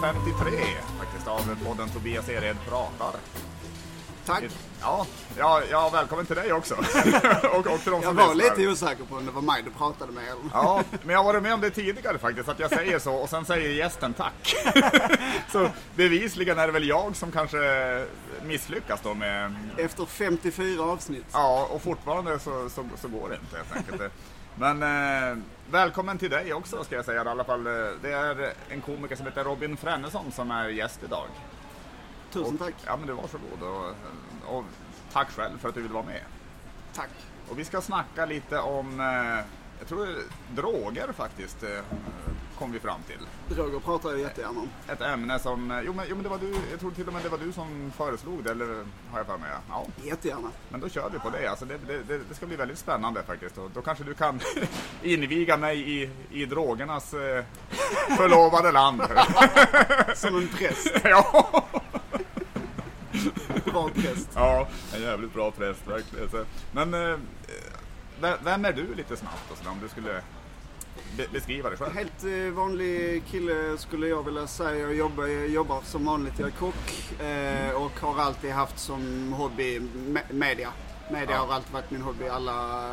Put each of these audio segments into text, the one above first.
53 faktiskt av podden Tobias Ered pratar. Tack. Ja, ja, ja välkommen till dig också. och, och till de Jag var lite osäker på om det var mig du pratade med? Ja, men jag har varit med om det tidigare faktiskt, att jag säger så och sen säger gästen tack. så bevisligen är det väl jag som kanske misslyckas då med... Efter 54 avsnitt. Ja, och fortfarande så, så, så går det inte helt enkelt. Men eh, välkommen till dig också ska jag säga i alla fall. Eh, Det är en komiker som heter Robin Frennesson som är gäst idag. Tusen tack. Ja men du varsågod och, och tack själv för att du vill vara med. Tack. Och vi ska snacka lite om, eh, jag tror droger faktiskt, eh, kom vi fram till. Droger pratar jag jättegärna om. Ett ämne som, eh, jo men, jo men det var du, jag tror till och med det var du som föreslog det, eller har jag för mig? Ja, Jättegärna. men då kör vi på det. Alltså det, det, det, ska bli väldigt spännande faktiskt. Och då kanske du kan inviga mig i, i drogernas eh, förlovade land. Som en präst. ja. Bra präst. ja, en jävligt bra präst verkligen. Så, Men eh, vem- är du lite snabbt och sådär, om du skulle be, beskriva dig själv? Helt eh, vanlig kille skulle jag vilja säga. Jag jobbar, jag jobbar som vanligt, jag är kock eh, och har alltid haft som hobby me- media. Media Ja. har alltid varit min hobby alla,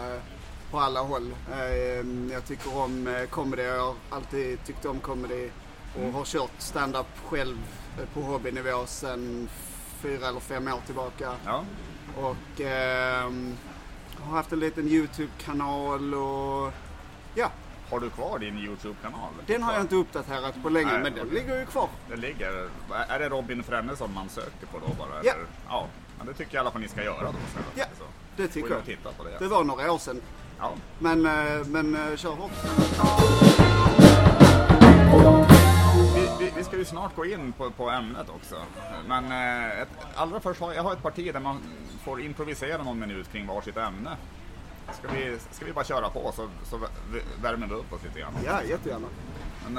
på alla håll. Eh, jag tycker om eh, comedy, jag har alltid tyckt om comedy och har kört stand-up själv eh, på hobbynivå sedan fyra eller fem år tillbaka. Ja, Och ehm, har haft en liten YouTube-kanal och ja, har du kvar din Youtube-kanal? den har jag inte uppdaterat på länge Nej, men den ligger ju kvar. Det ligger, är det Robin Frennesson man söker på då bara? Ja. Eller? ja. Men det tycker jag i alla fall ni ska göra då. Så, Ja, så. det tycker jag. titta på det. Det var några år sedan. Ja. Men, eh, men eh, kör hårt. Vi, vi, vi ska ju snart gå in på, på ämnet också. Men eh, ett, allra först har jag har ett parti där man får improvisera någon minut kring varsitt ämne. Ska vi, ska vi bara köra på så, så värmer vi upp oss lite grann. Ja, jättegärna. Men,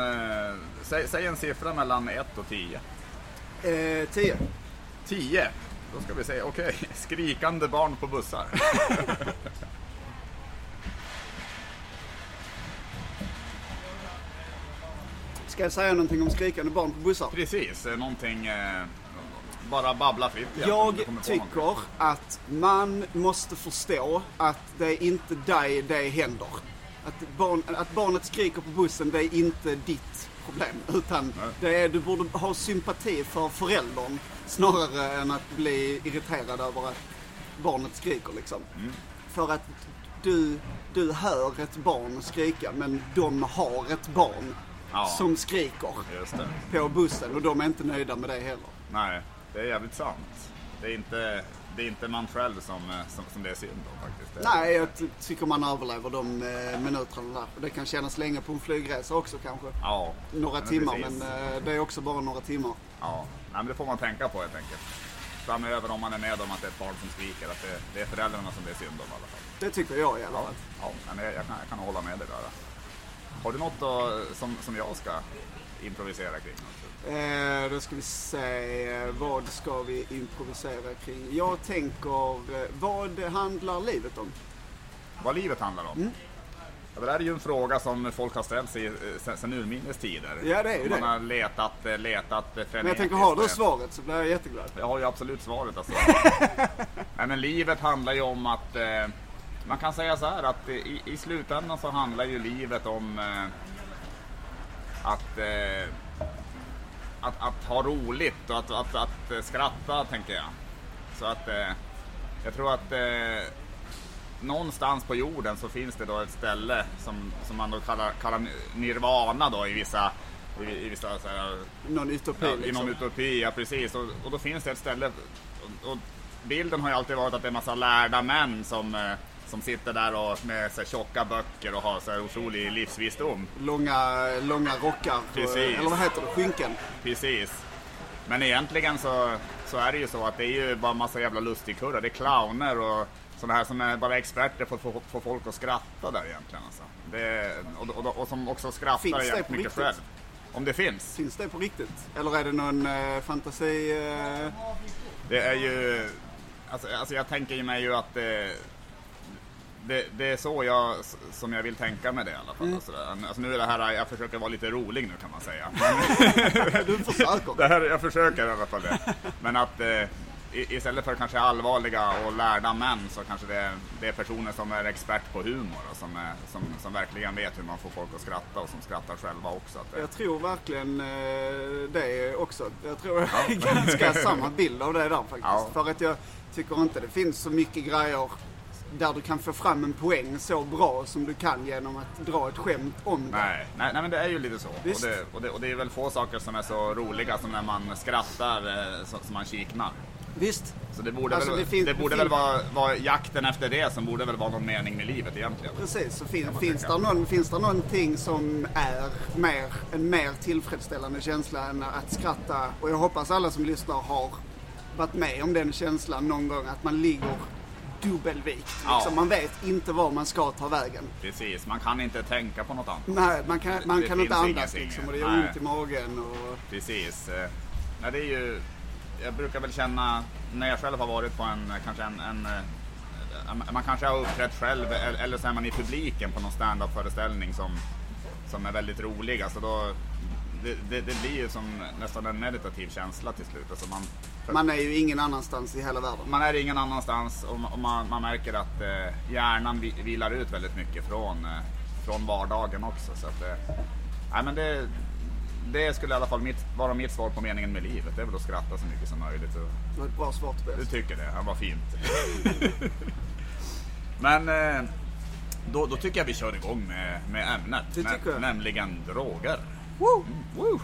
eh, säg, säg en siffra mellan 1 och 10. Eh, tio. 10. Då ska vi säga, okej, skrikande barn på bussar. Ska jag säga någonting om skrikande barn på bussar? Precis, eh, någonting, eh, bara babbla fritt. Jag tycker att man måste förstå att det är inte dig det händer. Att, barn, att barnet skriker på bussen, det är inte ditt problem. Utan Nej. det är, du borde ha sympati för föräldern snarare än att bli irriterad över att barnet skriker liksom. Mm. För att du, du hör ett barn skrika, men de har ett barn Ja. som skriker på bussen och de är inte nöjda med det heller. Nej, det är jävligt sant. Det är inte, det är inte man själv som, eh, som, som det är synd om faktiskt. Nej, jag ty- tycker man överlever de eh, minuterna där. Och Det kan kännas länge på en flygresa också kanske. Ja. Några men timmar, precis. men eh, det är också bara några timmar. Ja, Nej, men det får man tänka på helt enkelt. Framöver om man är med om att det är ett barn som skriker, att det, det är föräldrarna som det är synd om i alla fall. Det tycker jag i alla Ja, fall. ja men jag, jag, kan, jag kan hålla med dig där. Har du något då, som, som jag ska improvisera kring? Eh, då ska vi se, eh, vad ska vi improvisera kring? Jag tänker, eh, vad handlar livet om? Vad livet handlar om? Mm. Ja, det där är ju en fråga som folk har ställt sig eh, sen urminnes tider. Ja, det är ju Man det. har letat, letat. Men jag tänker, har du svaret så blir jag jätteglad. Jag har ju absolut svaret alltså. Nej, men livet handlar ju om att eh, man kan säga så här att i, i slutändan så handlar ju livet om eh, att, eh, att, att ha roligt och att, att, att eh, skratta tänker jag. Så att eh, jag tror att eh, någonstans på jorden så finns det då ett ställe som, som man då kallar, kallar nirvana då i vissa, i, i vissa så här, Någon utopi Ja, I liksom. någon utopi, ja precis. Och, och då finns det ett ställe, och, och bilden har ju alltid varit att det är en massa lärda män som, eh, som sitter där och med så här, tjocka böcker och har så här otrolig livsvisdom. Långa, långa rockar. och- Precis. Eller vad heter det? Skynken. Precis. Men egentligen så, så är det ju så att det är ju bara massa jävla lustigkurrar. Det är clowner och sådana här som är bara experter på att få, få folk att skratta där egentligen. Alltså. Det, och, och, och som också skrattar Finns jävligt mycket riktigt? själv. Om det finns. Finns det på riktigt? Eller är det någon eh, fantasi? Eh... Det är ju... Alltså, alltså jag tänker ju mig ju att... Eh, det, det är så jag, som jag vill tänka med det i alla fall. Mm. Sådär. Alltså nu är det här, jag försöker vara lite rolig nu kan man säga. Du försöker. Det här, jag försöker i alla fall det. Men att eh, istället för kanske allvarliga och lärda män så kanske det är, det är personer som är expert på humor och som, är, som, som verkligen vet hur man får folk att skratta och som skrattar själva också. Det, Jag tror verkligen eh, det också. Jag tror jag ganska samma bild av det där faktiskt. Ja. För att jag tycker inte det finns så mycket grejer där du kan få fram en poäng så bra som du kan genom att dra ett skämt om det. Nej, nej, nej, men det är ju lite så. Och det, och, det, och det är väl få saker som är så roliga som när man skrattar eh, så, som man kiknar. Visst. Så det borde, Alltså, väl, det det borde väl vara, vara jakten efter det som borde väl vara någon mening med livet egentligen. Precis, så fin, finns, det någon, finns det någonting som är mer, en mer tillfredsställande känsla än att skratta. Och jag hoppas alla som lyssnar har varit med om den känslan någon gång, att man ligger dubbelvikt. Ja. Liksom, man vet inte var man ska ta vägen. Precis, man kan inte tänka på något annat. Nej, man kan, man Det kan inte andas liksom och det gör Nej. ont i magen. Och, Precis. Eh, Nej, det är ju, jag brukar väl känna när jag själv har varit på en, kanske en, en eh, man kanske har uppträtt själv eller eller så är man i publiken på någon stand-up föreställning som, som är väldigt rolig. Alltså då, det, det, det blir ju som nästan en meditativ känsla till slut. Alltså man, man är ju ingen annanstans i hela världen. man är ingen annanstans och ma- och man, man märker att eh, hjärnan vi- vilar ut väldigt mycket från, eh, från vardagen också. Så att, eh, men det, det skulle i alla fall mitt, vara mitt svar på meningen med livet. Det är väl att skratta så mycket som möjligt. Och Det var ett bra svar du Tobias. tycker det, han var fint. men eh, då, då tycker jag vi kör igång med, med ämnet. Det tycker jag. Nämligen droger. Woo! Woo!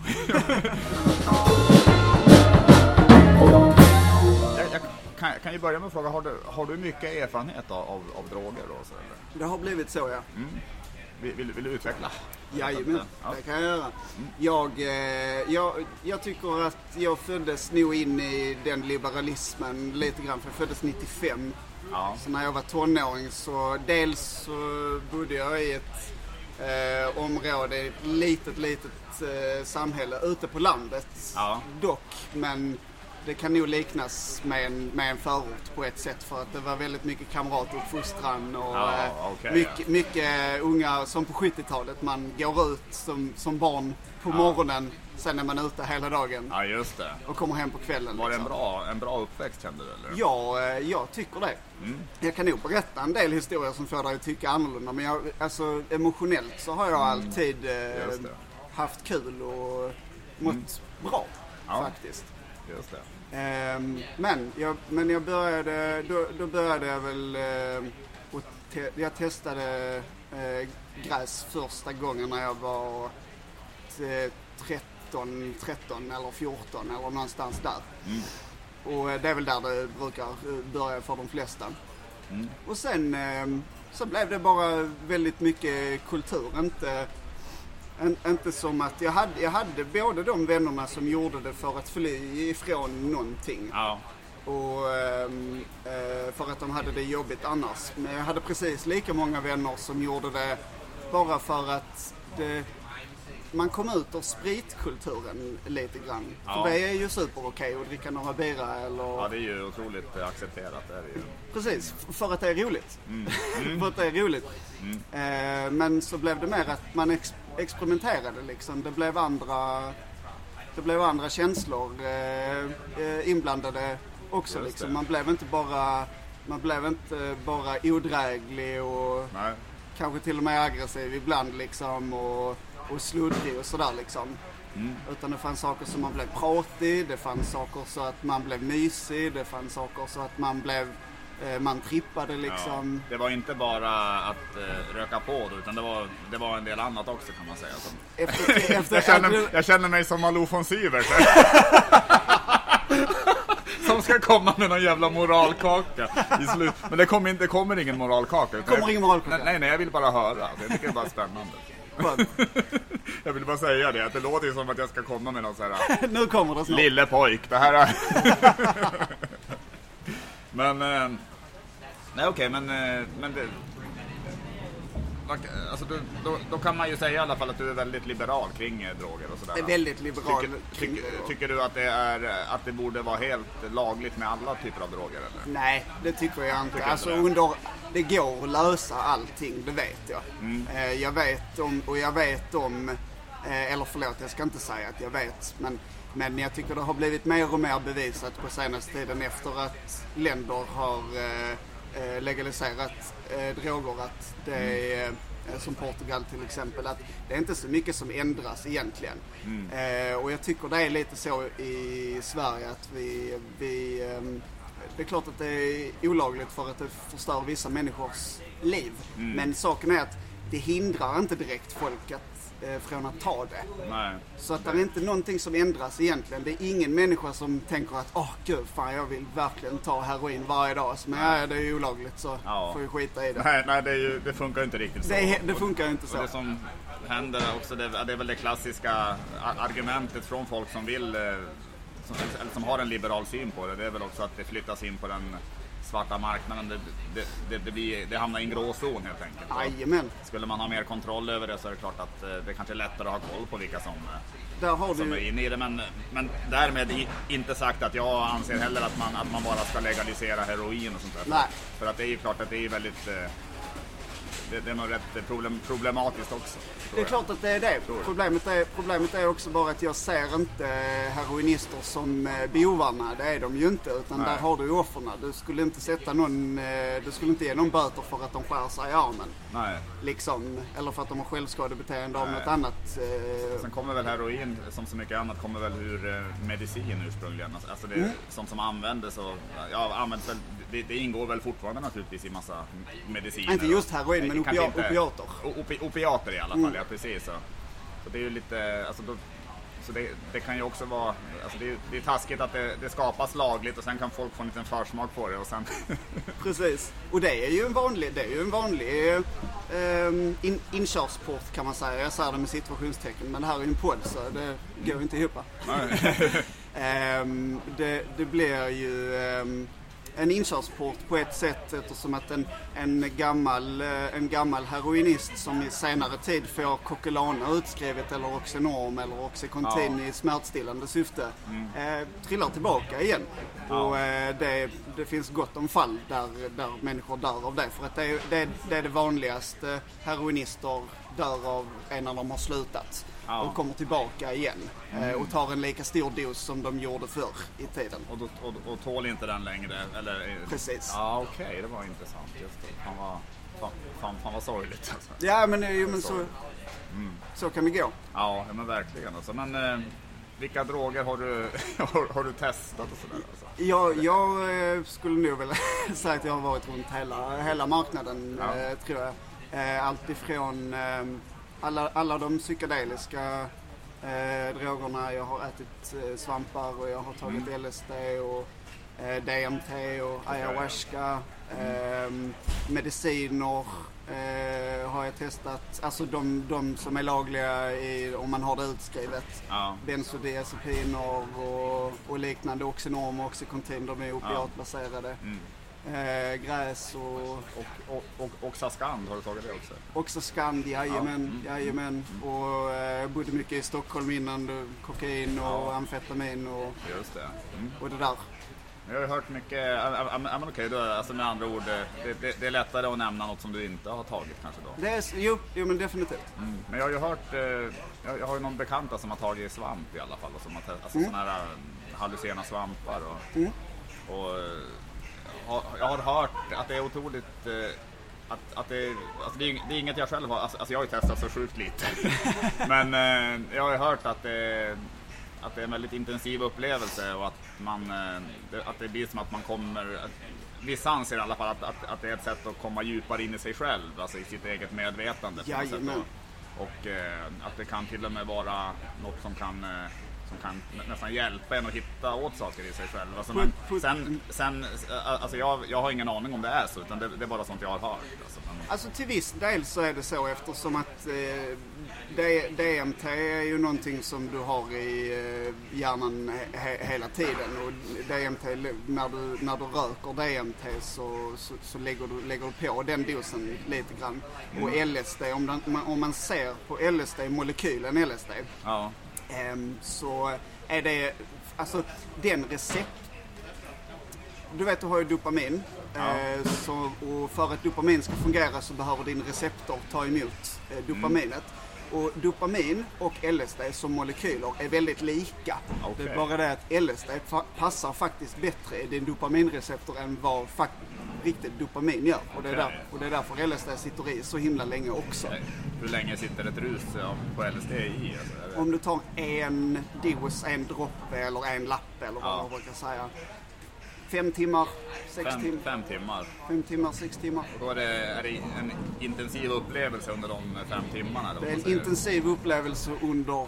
kan, kan ju börja med att fråga, har du, har du mycket erfarenhet av, av, av droger? Då, så, eller? Det har blivit så ja. Vill, vill, vill du utveckla? Jajamän, Ja. det kan jag göra. Jag, eh, jag, jag tycker att jag föddes nog in i den liberalismen lite grann, för jag föddes 95. Ja. Så när jag var tonåring så dels så bodde jag i ett eh, område, ett litet, litet eh, samhälle ute på landet Ja. dock. Men det kan nog liknas med en, med en förort på ett sätt för att det var väldigt mycket kamratuppfostran och Ja, eh, okej, mycket, mycket unga som på 70-talet. Man går ut som, som barn på morgonen, sen är man ute hela dagen ja, just det. och kommer hem på kvällen. Var det en liksom. bra, en bra uppväxt kände du? Eller? Ja, eh, jag tycker det. Mm. Jag kan nog berätta en del historier som får dig att tycka annorlunda. Men jag, alltså, emotionellt så har jag alltid eh, Mm. Just det. haft kul och mått bra Ja. faktiskt. Just det. Ehm, men, jag, men jag började, då, då började jag väl, och te, jag testade eh, gräs första gången när jag var eh, 13, 13 eller 14 eller någonstans där. Mm. Och det är väl där det brukar börja för de flesta. Mm. Och sen eh, så blev det bara väldigt mycket kultur. Inte, en, inte som att jag hade, jag hade både de vännerna som gjorde det för att fly ifrån någonting Ja. och ehm, eh, för att de hade det jobbigt annars. Men jag hade precis lika många vänner som gjorde det bara för att det, man kom ut ur spritkulturen lite grann. Ja. För det är ju super okej att dricka några bira eller... ja, det är ju otroligt accepterat. Det är det ju. Precis, för att det är roligt. Mm. för att det är roligt. Eh, men så blev det mer att man ex- experimenterade liksom. Det blev andra, det blev andra känslor eh, eh, inblandade också liksom. Man blev inte bara, man blev inte bara odräglig och Nej. kanske till och med aggressiv ibland liksom och, och sluddrig och sådär liksom. Mm. Utan det fanns saker som man blev pratig, det fanns saker så att man blev mysig, det fanns saker så att man blev, man trippade liksom. Ja, det var inte bara att eh, röka på då, utan det var, det var en del annat också kan man säga. Efter, efter, jag, känner, jag känner mig som Malou von Sivert. som ska komma med någon jävla moralkaka i slut. Men det kommer, det kommer ingen moralkaka. utan Kommer ingen moralkaka? Nej, nej, jag vill bara höra. Jag tycker det är bara spännande. Jag vill bara säga det, att det låter ju som att jag ska komma med någon sån här nu kommer det snart. Lille pojk, det här är... men... Eh, nej okej, men, eh, men det... alltså, du, då, då, kan man ju säga i alla fall att du är väldigt liberal kring eh, droger och sådär. Väldigt liberal tycker, kring tycker, du att det, är, att det borde vara helt lagligt med alla typer av droger? Eller? Nej, det tycker jag inte. Tycker alltså, inte det? under, det går att lösa allting, det vet jag. Mm. Eh, jag vet om, och jag vet om, eh, eller förlåt, jag ska inte säga att jag vet, men, men jag tycker det har blivit mer och mer bevisat på senaste tiden efter att länder har eh, legaliserat eh, droger att det är, eh, som Portugal till exempel, att det är inte så mycket som ändras egentligen. Eh, och jag tycker det är lite så i Sverige att vi, vi ehm, det är klart att det är olagligt för att det förstör vissa människors liv. Men saken är att det hindrar inte direkt folk att, från att ta det. Nej. Så att det är inte någonting som ändras egentligen. Det är ingen människa som tänker att åh gud, fan jag vill verkligen ta heroin varje dag. Så, men ja, det är ju olagligt så Ja. får vi skita i det. Nej, nej det, ju, det funkar ju inte riktigt så. Det, det funkar ju inte Och så. det som händer också, det, det är väl det klassiska argumentet från folk som vill, eh, som, som har en liberal syn på det, det är väl också att det flyttas in på den svarta marknaden. Det, det, det, det, blir, det hamnar i en gråzon helt enkelt. Jajamän. Skulle man ha mer kontroll över det så är det klart att eh, det kanske är lättare att ha koll på vilka som, eh, som är du inne i det. Men, men därmed inte sagt att jag anser heller att man, att man bara ska legalisera heroin och sånt där. Nej. För att det är ju klart att det är väldigt eh, det, det är nog rätt problem, problematiskt också. Det är klart att det är det. Problemet är, problemet är också bara att jag ser inte heroinister som eh, bovarna. Det är de ju inte. Utan Nej. där har du ju offren. Du skulle inte sätta någon, eh, du skulle inte ge någon böter för att de skär sig i armen. Nej. Liksom. Eller för att de har självskadebeteende av något annat. eh, Sen kommer väl heroin, som så mycket annat, kommer väl ur eh, medicin ursprungligen. Alltså- Alltså det är Mm. sånt som användes och ja, används väl, det, det ingår väl fortfarande naturligtvis i massa mediciner. Inte just heroin, men opia- inte- opiater. Opi, opiater i alla Mm. fall, ja precis. Så, så det är ju lite, alltså då, så det, det kan ju också vara, alltså det, är- det är taskigt att det, det skapas lagligt och sen kan folk få en liten försmak på det och sen Precis. Och det är ju en vanlig, det är ju en vanlig eh, in, inkörsport kan man säga. Jag säger det med situationstecken. Men det här är ju en podd så det går ju inte ihop. Ehm, det, blir ju ehm, en inkörsport på ett sätt eftersom att en, en, gammal, eh, en gammal heroinist som i senare tid får Coquelana utskrivet eller Oxenorm eller Oxycontin i smärtstillande syfte eh, trillar tillbaka igen. Och eh, det, det finns gott om fall där, där människor dör av det. För att det, är- det, det är det vanligaste. Heroinister dör av är när de har slutat Ja. och kommer tillbaka igen eh, och tar en lika stor dos som de gjorde förr i tiden. och, då, och, och tål inte den längre. Eller, Precis. Ja okej, det var intressant. Just det. Fan vad, fan, fan, fan vad sorgligt alltså. Ja men, eh, jo, men så, Mm. så kan det gå. Ja, men verkligen. Alltså. Men eh, vilka droger har du, har, har du testat och sådär? Alltså? Jag, jag eh, skulle nog vilja säga att jag har varit runt hela, hela marknaden Ja. eh, tror jag. Eh, Allt ifrån eh, alla, alla de psykedeliska eh, drogerna. Jag har ätit eh, svampar och jag har tagit Mm. LSD och eh, DMT och ayahuasca. Eh, mediciner eh, har jag testat. Alltså de, de som är lagliga i, om man har det utskrivet. Ja. Bensodiazepiner och, och liknande. Oxenorm och Oxycontin, de är opiatbaserade. Mm. Eh, gräs och Och, och, och, Saskand, har du tagit det också? också Scand, jajamän. Ja, mm. jajamän. Och eh, bodde mycket i Stockholm innan. då, Kokain och Ja. amfetamin och, Just det. Mm. och det där. Jag har hört mycket, ja, men okej, då, alltså med andra ord, det, det, det är lättare att nämna något som du inte har tagit kanske då. Det är, jo, jo, men definitivt. Mm. Men jag har ju hört, eh, jag, jag har ju någon bekanta som har tagit svamp i alla fall, te- alltså Mm. sådana här eh, hallucinogena svampar och, Mm. och eh, har, jag har hört att det är otroligt eh, att, att det, alltså det, är, det är inget jag själv har, alltså, alltså jag har ju testat så sjukt lite. Men eh, jag har ju hört att det, att det är en väldigt intensiv upplevelse och att, man, eh, det, att det blir som att man kommer, att, vissa anser i alla fall att, att, att det är ett sätt att komma djupare in i sig själv, alltså i sitt eget medvetande. på något sätt. Och, och eh, att det kan till och med vara något som kan, eh, som kan nä- nästan hjälpa en att hitta åt saker i sig själv. Alltså, men sen, sen eh, alltså jag, jag har ingen aning om det är så, utan det, det är bara sånt jag har hört. Alltså, men, Alltså till viss del så är det så eftersom att eh, D- DMT är ju någonting som du har i eh, hjärnan he- hela tiden och DMT, när du, när du röker DMT så, så, så lägger, du, lägger du på den dosen lite grann. Och LSD, om, den, om man ser på LSD, molekylen LSD, ja, så är det, alltså den recept... Du vet du har ju dopamin. Ja. Eh, så, och för att dopamin ska fungera så behöver din receptor ta emot eh, dopaminet. Och dopamin och LSD som molekyler är väldigt lika. Okej. Det är bara det att LSD passar faktiskt bättre i din dopaminreceptor än vad riktigt dopamin gör. Och det, är där, och det är därför LSD sitter i så himla länge också. hur länge sitter ett rus på LSD i? Alltså, Om du tar en dos, en droppe eller en lapp eller vad Ja. man brukar säga. Fem timmar, sex fem, timmar, fem timmar. fem timmar, sex timmar. Och då är det, är det en intensiv upplevelse under de fem timmarna? Det är en intensiv upplevelse under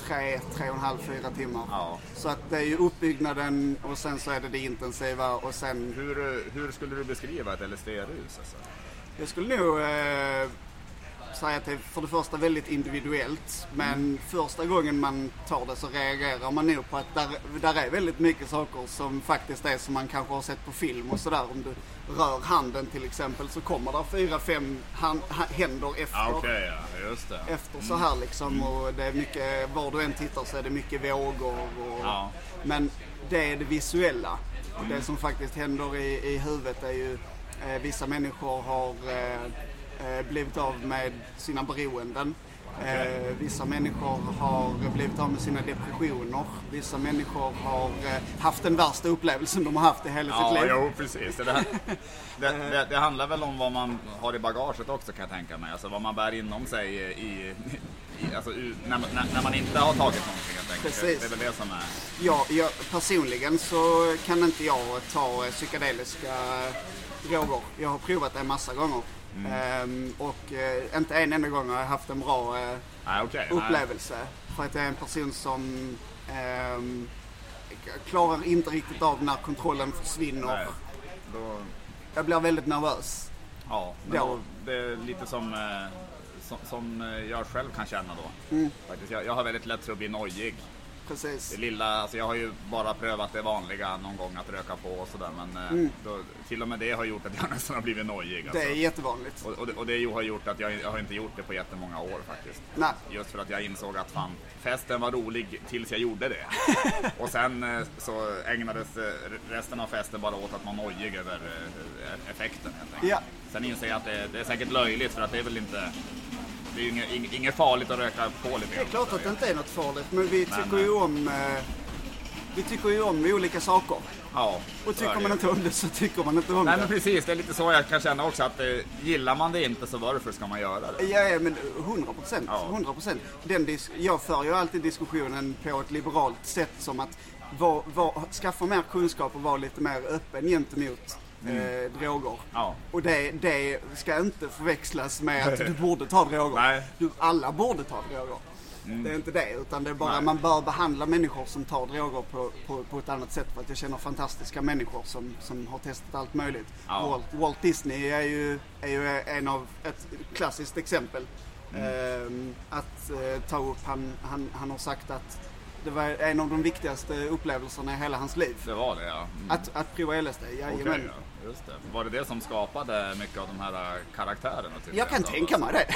tre, tre och en halv, fyra timmar. Ja. Så att det är ju uppbyggnaden och sen så är det det intensiva och sen... Hur, hur skulle du beskriva ett LSD-rus? Alltså? Jag skulle nog eh, säga att det är för det första väldigt individuellt. Men första gången man tar det så reagerar man nog på att där, där är väldigt mycket saker som faktiskt är som man kanske har sett på film och sådär. Om du rör handen till exempel så kommer där fyra, fem hand, ha, händer efter. Ja, Okej, ja, just det. Efter så här liksom och det är mycket, var du än tittar så är det mycket vågor och, Ja. Men det är det visuella. Och det som faktiskt händer i, i huvudet är ju eh, vissa människor har eh, blivit av med sina beroenden. Eh, vissa människor har blivit av med sina depressioner. Vissa människor har eh, haft den värsta upplevelsen de har haft i hela Ja, sitt liv. jo precis. Det, här, det, det, det handlar väl om vad man har i bagaget också kan jag tänka mig. Alltså vad man bär inom sig i, i alltså, när, man- när, när man inte har tagit någonting helt enkelt. Precis. Det är väl det som är... Ja, jag, personligen så kan inte jag ta eh, psykedeliska droger. Jag har provat det en massa gånger. Ehm, och eh, inte en enda gång har jag haft en bra eh, okej. nej. upplevelse. För att jag är en person som ehm, klarar inte riktigt av när kontrollen försvinner. Nej. Då, Jag blir väldigt nervös. ja, men då, det är lite som, eh, som, som jag själv kan känna då. Mm. Faktiskt, jag, jag har väldigt lätt för att bli nojig. Precis. Det lilla, alltså jag har ju bara prövat det vanliga någon gång att röka på och sådär men eh, då, till och med det har gjort att jag nästan har blivit nojig. Alltså. Det är jättevanligt. Och, och, det, och det har gjort att jag, jag har inte gjort det på jättemånga år faktiskt. Nej. Just för att jag insåg att fan, festen var rolig tills jag gjorde det. och sen eh, så ägnades eh, resten av festen bara åt att man nojig över effekten helt enkelt. Ja. Sen inser jag att det, det är säkert löjligt för att det är väl inte det är ju inget, inget, farligt att röka på lite Det är klart att det inte är något farligt, men vi tycker ju om eh, vi tycker ju om olika saker. Ja, Och tycker man inte om det så tycker man inte om Nej det. men precis, det är lite så jag kan känna också att eh, gillar man det inte så varför ska man göra det? Ja, ja, men 100 procent. Ja. 100 procent. Jag för ju alltid diskussionen på ett liberalt sätt som att var, var, skaffa mer kunskap och vara lite mer öppen gentemot eh, droger. Ja. Och det, det ska inte förväxlas med att du borde ta droger. Nej. Du, alla borde ta droger. Det är inte det, utan det är bara Nej. man bör behandla människor som tar droger på, på, på ett annat sätt. För att jag känner fantastiska människor som, som har testat allt möjligt. Ja. Walt, Walt Disney är ju, är ju en av ett klassiskt exempel. Ehm, att eh, ta upp, han, han, han har sagt att det var en av de viktigaste upplevelserna i hela hans liv. Det var det ja. Mm. Att, att prova LSD, jajamän. Okej, ja. Just det. Var det det som skapade mycket av de här äh, karaktärerna? tycker Jag kan tänka mig det.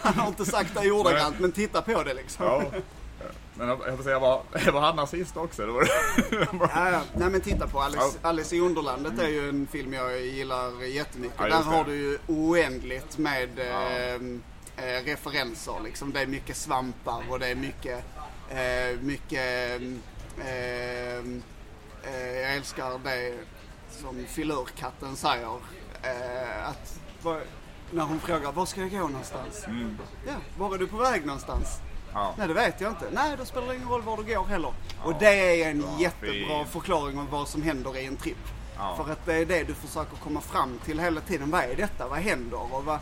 han har inte sagt det ordagrant, men titta på det liksom. Ja. Men jag jag får säga, var, var han nazist också? Det var, Ja, ja. Nej men titta på Alice, Ja. Alice i Underlandet är ju en film jag gillar jättemycket. Ja, Där det. har du ju oändligt med eh, eh, referenser. Liksom. Det är mycket svampar och det är mycket, eh, mycket eh, jag älskar det som filurkatten säger. Eh, att, vad- när hon frågar var ska jag gå någonstans? Mm. Ja, var är du på väg någonstans? ja. Nej, det vet jag inte. Nej, då spelar det ingen roll var du går heller. Och det är en Ja, jättebra fint. förklaring av vad som händer i en tripp. Ja. För att det är det du försöker komma fram till hela tiden. Vad är detta? Vad händer? Och vad,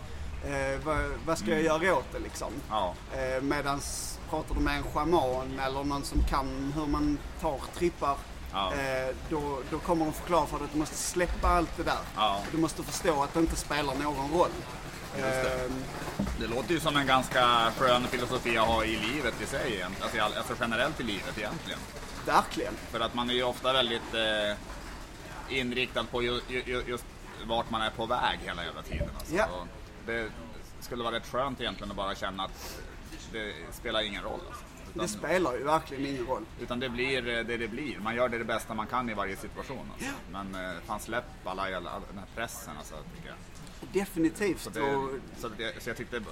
Eh, vad, vad ska jag göra åt det liksom? Ja, Eh, medans pratar du med en schaman eller någon som kan hur man tar trippar. Ja. Eh, då, då kommer de förklara för dig att du måste släppa allt det där. Ja. Du måste förstå att det inte spelar någon roll. Det. Eh, det låter ju som en ganska skön filosofi att ha i livet i sig, alltså, alltså generellt i livet egentligen. verkligen. För att man är ju ofta väldigt eh, inriktad på ju, ju, ju- just vart man är på väg hela jävla tiden. Alltså. Ja. Det skulle vara rätt skönt egentligen att bara känna att det spelar ingen roll. Alltså. Det spelar ju verkligen ingen roll. utan det blir eh, det det blir. Man gör det, det bästa man kan i varje situation. Alltså. Men eh, fan släpp alla, alla, all den här pressen alltså, tycker jag. Definitivt. Så, det, och, så, det, så jag tyckte,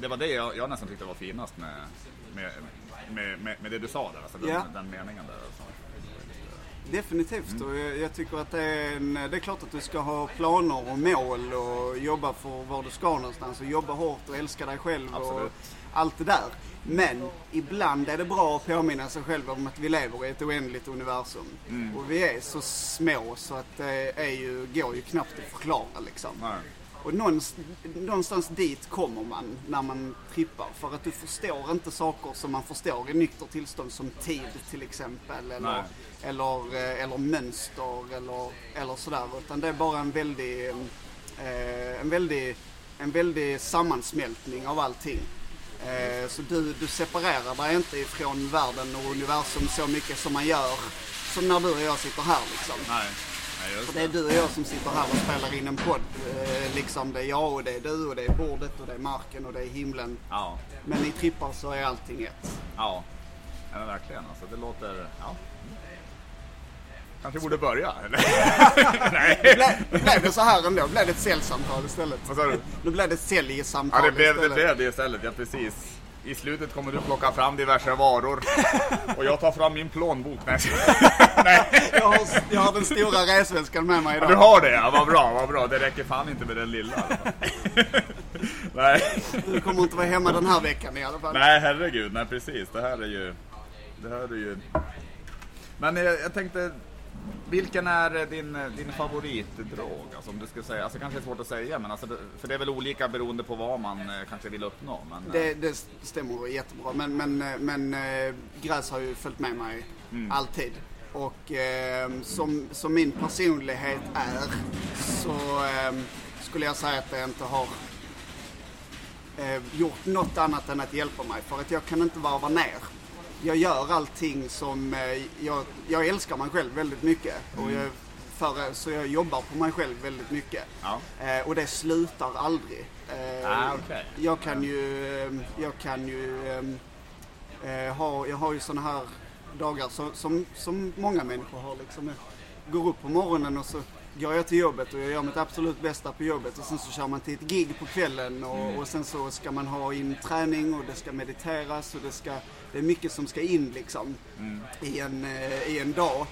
det var det jag, jag nästan tyckte var finast med, med, med, med, med det du sa där, alltså den, Ja. den meningen där. Alltså. Definitivt. Mm. Och jag, jag tycker att det är, en, det är klart att du ska ha planer och mål och jobba för var du ska någonstans och jobba hårt och älska dig själv och Absolut. Allt det där. Men ibland är det bra att påminna sig själv om att vi lever i ett oändligt universum. Mm. Och vi är så små så att det är ju, går ju knappt att förklara liksom. Nej. Och någonstans, någonstans dit kommer man när man trippar. För att du förstår inte saker som man förstår i nykter tillstånd som tid till exempel. Eller, Nej. eller, eh, eller mönster eller, eller sådär. Utan det är bara en väldig, eh, en väldig, en väldig sammansmältning av allting. Eh, så du, du separerar dig inte ifrån världen och universum så mycket som man gör som när du och jag sitter här liksom. Nej. Nej, För det är du och jag som sitter här och spelar in en podd. Eh, liksom det är jag och det är du och det är bordet och det är marken och det är himlen. Ja, Men i trippar så är allting ett. ja. ja verkligen alltså. Det låter... Ja. Kanske borde börja, eller? Nej. Blev, blev det så här ändå? Blev det ett säljsamtal istället? Vad sa du? Nu blev det ett säljsamtal Ja, det blev, det istället. blev det istället. Ja, precis. I slutet kommer du plocka fram diverse varor. Och jag tar fram min plånbok. Nej. Nej. Jag, har, jag har den stora resväskan med mig Ja, idag. du har det ja, vad bra, vad bra. Det räcker fan inte med den lilla. Nej. Du kommer inte vara hemma den här veckan i alla fall. Nej, herregud. Nej, precis. Det här är ju... Det här är ju... Men jag, jag tänkte... Vilken är din, din favoritdrog? Alltså, om du skulle säga, alltså kanske är svårt att säga, men alltså, för det är väl olika beroende på vad man eh, kanske vill uppnå. Men, eh, Det, det stämmer jättebra. Men, men, eh, men eh, gräs har ju följt med mig Mm. alltid. Och eh, som, som min personlighet är så eh, skulle jag säga att det inte har eh, gjort något annat än att hjälpa mig. För att jag kan inte varva ner. Jag gör allting som... Eh, jag, jag älskar mig själv väldigt mycket. Och jag, för, så jag jobbar på mig själv väldigt mycket. Ja. Eh, och det slutar aldrig. Eh, Ah, okej. Jag kan ju, eh, jag kan ju eh, eh, ha, jag har ju sådana här dagar som, som, som många människor har liksom. Jag går upp på morgonen och så går jag till jobbet och jag gör mitt absolut bästa på jobbet och sen så kör man till ett gig på kvällen och, och sen så ska man ha in träning och det ska mediteras och det ska, det är mycket som ska in liksom i, en, eh, i en dag.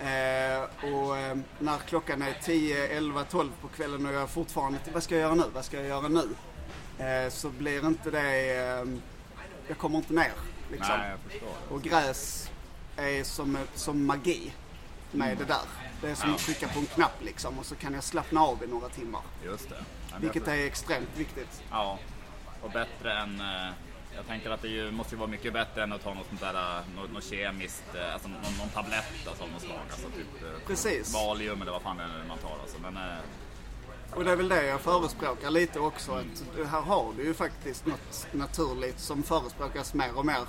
Eh, och eh, när klockan är 10, 11, 12 på kvällen och jag fortfarande, vad ska jag göra nu, vad ska jag göra nu? Eh, så blir inte det, eh, jag kommer inte ner liksom. Nej, jag förstår. Och gräs är som, som magi med det där. Det är som Ja. att trycka på en knapp liksom och så kan jag slappna av i några timmar. Just det. Vilket är extremt viktigt. Ja, och bättre än... eh, Jag tänker att det ju, måste vara mycket bättre än att ta något sånt där, eh, något, något kemiskt, eh, alltså någon, någon tablett alltså, av något slag. Alltså typ eh, Precis. Valium eller vad fan det är man tar alltså. Men, Och det är väl det jag förespråkar lite också. Att här har du ju faktiskt något naturligt som förespråkas mer och mer.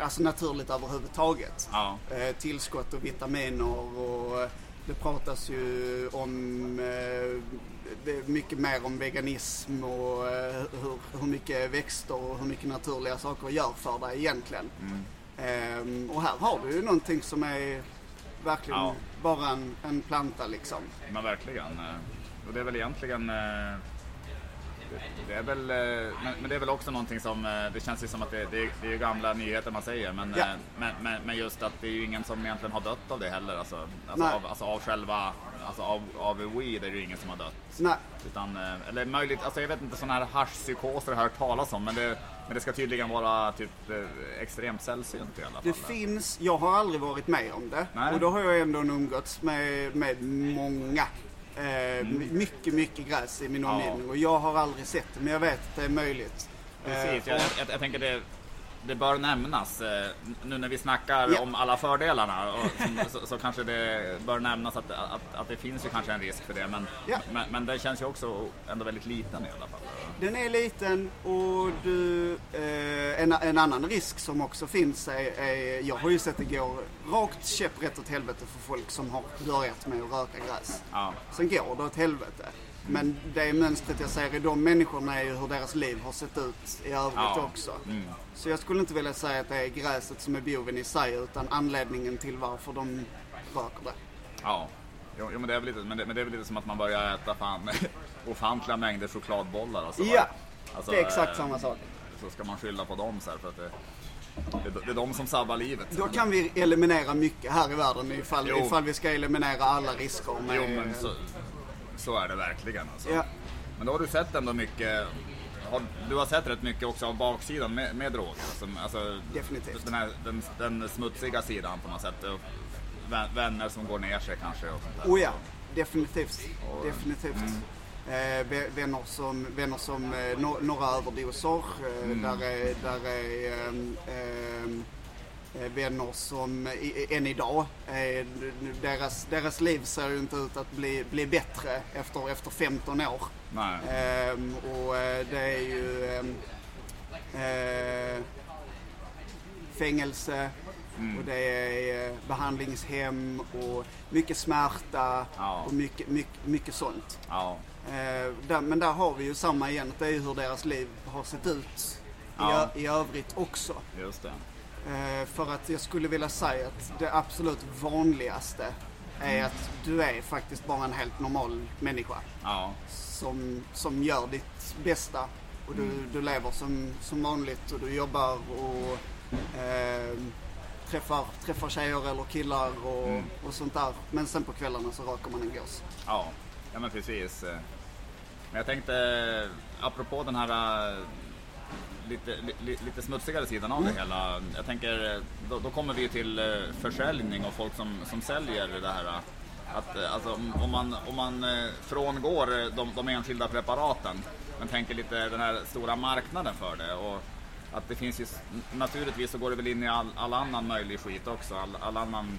Alltså naturligt överhuvudtaget. ja, Eh, tillskott och vitaminer och eh, det pratas ju om eh, det är mycket mer om veganism och eh, hur, hur mycket växter och hur mycket naturliga saker gör för dig egentligen. Ehm, och här har du ju någonting som är verkligen Ja. bara en, en planta liksom. men verkligen. eh, Och det är väl egentligen... det- är väl, eh, men, men det är väl också någonting som, eh, det känns ju som att det, det, det är ju gamla nyheter man säger, men, Ja. eh, men, men, men just att det är ju ingen som egentligen har dött av det heller. Alltså, alltså, av, alltså av själva, alltså av, av weed är det ju ingen som har dött. Nej, Utan, eller möjligt, alltså jag vet inte sådana här haschpsykoser har jag hört talas om, men det, men det ska tydligen vara typ extremt sällsynt i alla fall. det finns, jag har aldrig varit med om det. Nej. Och då har jag ändå umgåtts med, med många Eh, Mycket, mycket gräs i min Ja. omgivning och jag har aldrig sett det men jag vet att det är möjligt. Precis, Eh, jag, jag, jag tänker det, det bör nämnas eh, nu när vi snackar Ja. om alla fördelarna som, så, så kanske det bör nämnas att, att, att det finns ju kanske en risk för det men, Ja. men, men den känns ju också ändå väldigt liten i alla fall. Den är liten och du, eh, en, en annan risk som också finns är, är, jag har ju sett det gå rakt käpprätt åt helvete för folk som har börjat med att röka gräs. Ja, Sen går det åt helvete. Men det mönstret jag ser i de människorna är ju hur deras liv har sett ut i övrigt Ja. också. Mm. Så jag skulle inte vilja säga att det är gräset som är boven i sig utan anledningen till varför de röker det. ja. Jo, men, det är väl lite, men, det, men det är väl lite som att man börjar äta fan ofantliga mängder chokladbollar och så. Ja, Alltså, det är exakt eh, samma sak. Så ska man skylla på dem så här för att det, det, det är de som sabbar livet. Då kan vi eliminera mycket här i världen ifall, Jo. ifall vi ska eliminera alla risker med... Jo men så, så är det verkligen alltså. Ja, Men då har du sett ändå mycket, har, du har sett rätt mycket också av baksidan med, med droger. Alltså, alltså, Definitivt. Den, här, den, den smutsiga sidan på något sätt. Vänner som går ner sig kanske och sånt där. oh ja. Definitivt. Och- Definitivt. Mm. Eh, vä- vänner som, vänner som eh, no, några överdoser. Eh, Mm. Där är, där är ehm, ehm, eh, vänner som än idag, eh, deras, deras liv ser ju inte ut att bli, bli bättre efter, efter 15 år. Nej. Ehm, och eh, det är ju ehm, eh, fängelse Mm. och det är eh, behandlingshem och mycket smärta Ja. och mycket, mycket, mycket sånt. Ja. Eh, där, men där har vi ju samma igen, det är ju hur deras liv har sett ut i, i övrigt också. Just det. Eh, för att jag skulle vilja säga att det absolut vanligaste är att du är faktiskt bara en helt normal människa Ja. som, som gör ditt bästa och du, du lever som, som vanligt och du jobbar och eh, träffar, träffar tjejer eller killar och, Mm. och sånt där. Men sen på kvällarna så röker man en gås. Ja. ja, men precis. Men jag tänkte, apropå den här lite, li, lite smutsigare sidan av det hela. Jag tänker, då, då kommer vi till eh, försäljning och folk som, som säljer det här. Att, eh, alltså, om, man, om man eh, frångår de, de enskilda preparaten men tänker lite den här stora marknaden för det. Och att det finns ju, naturligtvis så går det väl in i all, all annan möjlig skit också. All, all annan,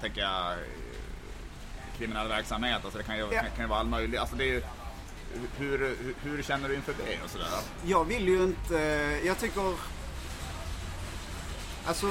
tänker jag, kriminell verksamhet. Alltså det kan ju, Ja. kan, kan ju vara all möjlig. Alltså det är hur, hur känner du inför det och sådär? Jag vill ju inte, eh, jag tycker... Alltså,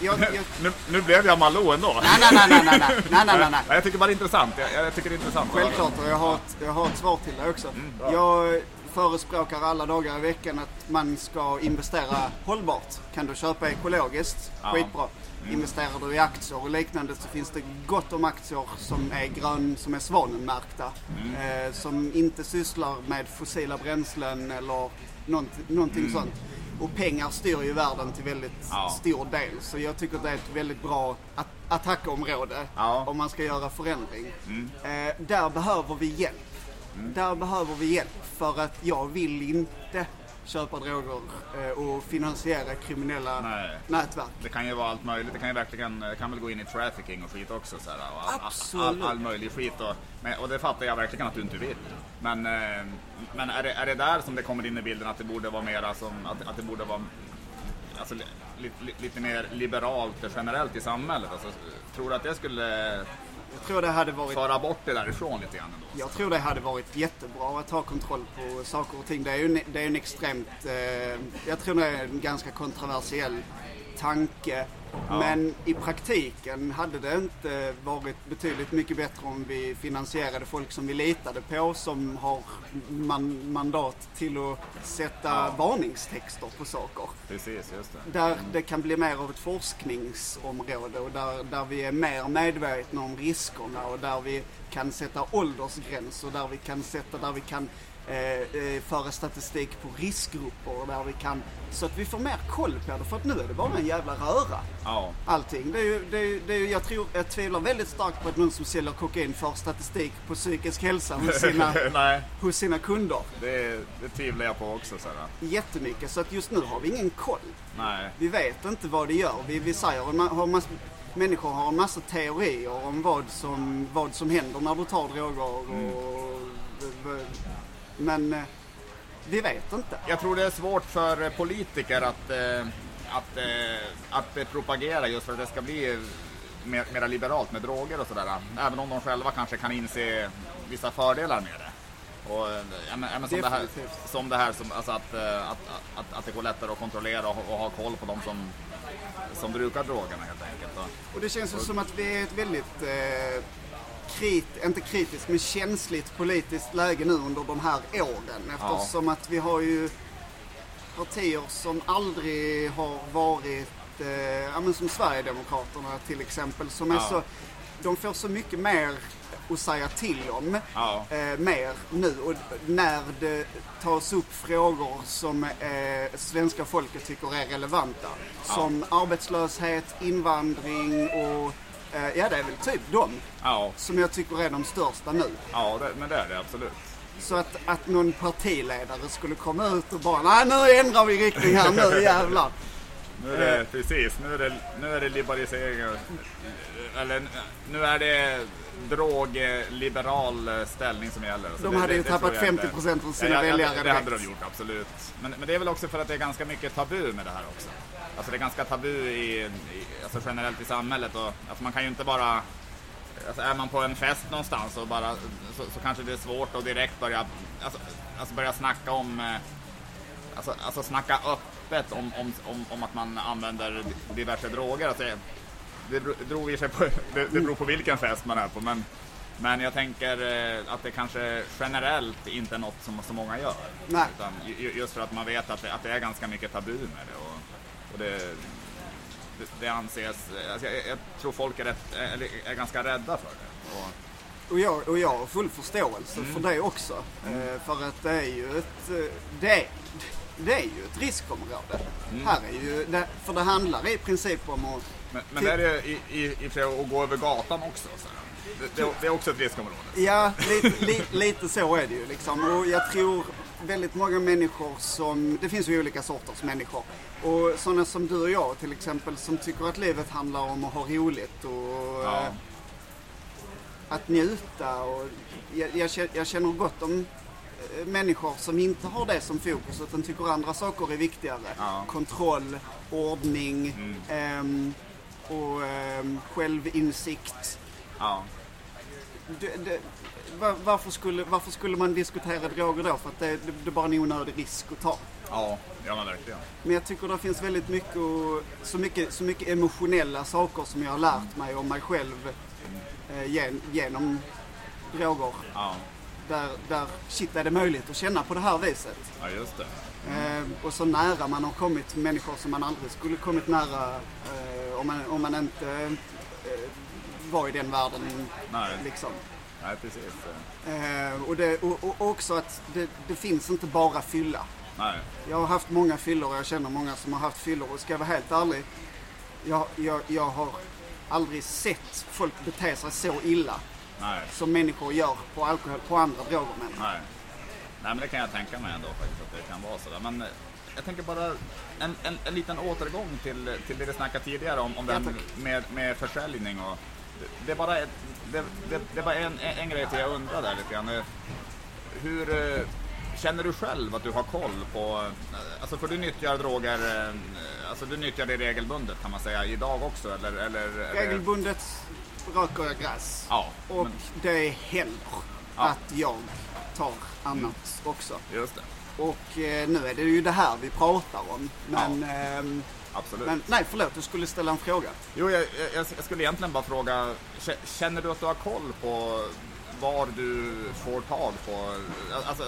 jag, jag... Nu, nu, blev jag Malou ändå. Nej, nej, nej, nej, nej, nej, nej, nej. Jag tycker bara det är intressant. Jag, jag tycker det är intressant. Självklart, och jag har ett, jag har ett svar till dig också. Mm, jag förespråkar alla dagar i veckan att man ska investera hållbart. Kan du köpa ekologiskt, Ja. skitbra. Investerar du i aktier och liknande så finns det gott om aktier som är grön, som är svanenmärkta. Mm. Eh, som inte sysslar med fossila bränslen eller nånt- någonting sånt. Och pengar styr ju världen till väldigt Mm. Ja. stor del. Så jag tycker det är ett väldigt bra at- attackområde Ja. om man ska göra förändring. Mm. Eh, där behöver vi hjälp. Där behöver vi hjälp för att jag vill inte köpa droger eh, och finansiera kriminella Nej. nätverk. Det kan ju vara allt möjligt. Det kan ju verkligen det kan väl gå in i trafficking och skit också. Så här, all, Absolut. All, all möjlig skit. Och, och det fattar jag verkligen att du inte vill. Men, eh, men är, det, är det där som det kommer in i bilden att det borde vara mera som, att, att det borde vara alltså, li, li, lite mer liberalt generellt i samhället? Alltså, tror du att det skulle Jag tror det hade varit föra bort det därifrån lite grann ändå? Jag tror det hade varit jättebra att ha kontroll på saker och ting. Det är ju en, det är en extremt, eh, jag tror det är en ganska kontroversiell tanke. Men i praktiken hade det inte varit betydligt mycket bättre om vi finansierade folk som vi litade på som har man, mandat till att sätta Ja. varningstexter på saker. Precis, just det. Där det kan bli mer av ett forskningsområde och där, där vi är mer medvetna om riskerna och där vi kan sätta åldersgränser, där vi kan sätta, där vi kan eh, eh, föra statistik på riskgrupper och där vi kan, så att vi får mer koll på det. För att nu är det bara en jävla röra. Ja, Allting. Det är ju, det är, det är, jag, tror, jag tvivlar väldigt starkt på att någon som säljer kokain för statistik på psykisk hälsa hos sina, hos sina kunder. det, det tvivlar jag på också. Så här. Jättemycket. Så att just nu har vi ingen koll. Nej, Vi vet inte vad det gör. Vi, vi säger, har man människor har en massa teorier om vad som, vad som händer när du tar droger. Mm. Men eh, vi vet inte. Jag tror det är svårt för politiker att, eh, att, eh, att eh, propagera just för att det ska bli mer, mera liberalt med droger och sådär. Även om de själva kanske kan inse vissa fördelar med det. Och, ja, men, ja, men som, det här, som det här, som, alltså att, att, att, att det går lättare att kontrollera och, och ha koll på de som, som brukar drogerna helt enkelt. Och, Och det känns ju som att vi är ett väldigt eh, krit, inte kritiskt, men känsligt politiskt läge nu under de här åren. Eftersom att vi har ju partier som aldrig har varit, eh, ja men som Sverigedemokraterna till exempel, som är Ja. så, de får så mycket mer att säga till om. Ja. Eh, mer nu och när det tas upp frågor som eh, svenska folket tycker är relevanta. Som arbetslöshet, invandring och ja det är väl typ de ja, som jag tycker är de största nu. ja det, men det är det absolut. Så att, att någon partiledare skulle komma ut och bara nej nu ändrar vi riktning här nu jävlar. Nu är det, precis, nu är det, nu är det liberalisering. Eller nu är det drogliberal ställning som gäller. Så De hade det- ju det tappat tror jag inte. 50% av sina Ja, ja, väljare Det, det hade de gjort, absolut. Men, men det är väl också för att det är ganska mycket tabu med det här också. Alltså det är ganska tabu i, i, alltså generellt i samhället. Och, alltså man kan ju inte bara... Alltså är man på en fest någonstans och bara, så, så kanske det är svårt att direkt börja, alltså, alltså börja snacka om eh, Alltså, alltså snacka öppet om, om, om, om att man använder diverse droger. Alltså, det, drog i sig på, det, det beror på vilken fest man är på. Men, men jag tänker eh, att det kanske generellt inte är något som så många gör. Nej. Utan ju- just för att man vet att det, att det är ganska mycket tabu med det. Och, och det, det, det anses, alltså jag, jag tror folk är, rätt, eller är ganska rädda för det. Och, Och jag, och jag har full förståelse Mm. för det också. Eh, för att det är ju ett, eh, det, är- det är ju ett riskområde. Mm. Här är ju, det, för det handlar i princip om att men men det är det i, i, i att gå över gatan också. Så. Det, det, det är också ett riskområde. Ja, lite, li, lite så är det ju liksom. Och jag tror väldigt många människor som, det finns ju olika sorters människor. Och sådana som du och jag till exempel som tycker att livet handlar om att ha roligt och Ja. eh, att njuta. Och jag, jag, kä- jag känner gott om eh, människor som inte har det som fokus utan tycker andra saker är viktigare. Ja. Kontroll, ordning Mm. ehm, och ehm, självinsikt. Ja. Det, det, var, varför, skulle, varför skulle man diskutera droger då? För att det, det, det är bara en onödig risk att ta. Ja, ja men verkligen. Men jag tycker det finns väldigt mycket, och- så mycket, så mycket emotionella saker som jag har lärt mig om mig själv eh, gen, genom droger. Ja, Där, där, shit är det möjligt att känna på det här viset? ja just det. Eh, och så nära man har kommit människor som man aldrig skulle kommit nära eh, om, man, om man inte eh, var i den världen. Nej. Liksom. Nej, precis. Eh, och, det, och, och också att det, det finns inte bara fylla. Nej. Jag har haft många fyllor och jag känner många som har haft fyllor och ska jag vara helt ärlig. Jag, jag, jag har aldrig sett folk bete sig så illa Nej. som människor gör på alkohol, på andra droger jag. Nej. Nej, men det kan jag tänka mig ändå faktiskt att det kan vara sådär. Men eh, jag tänker bara en, en, en liten återgång till, till det vi snackade tidigare om, om Ja, med, med försäljning och det, det är bara, ett, det, det, det var en, en grej till jag undrar där lite grann. Eh, Hur eh, känner du själv att du har koll på, eh, alltså för du nyttjar droger, eh, alltså du nyttjar det regelbundet kan man säga idag också eller? eller Regelbundet röker jag gräs. Ja, Och men, det händer Ja. att jag tar annat också. just det. Och eh, nu är det ju det här vi pratar om. Men, ehm, Absolut. men nej förlåt, du skulle ställa en fråga. Jo, jag, jag, jag skulle egentligen bara fråga, kä- känner du att du har koll på var du får tag på, alltså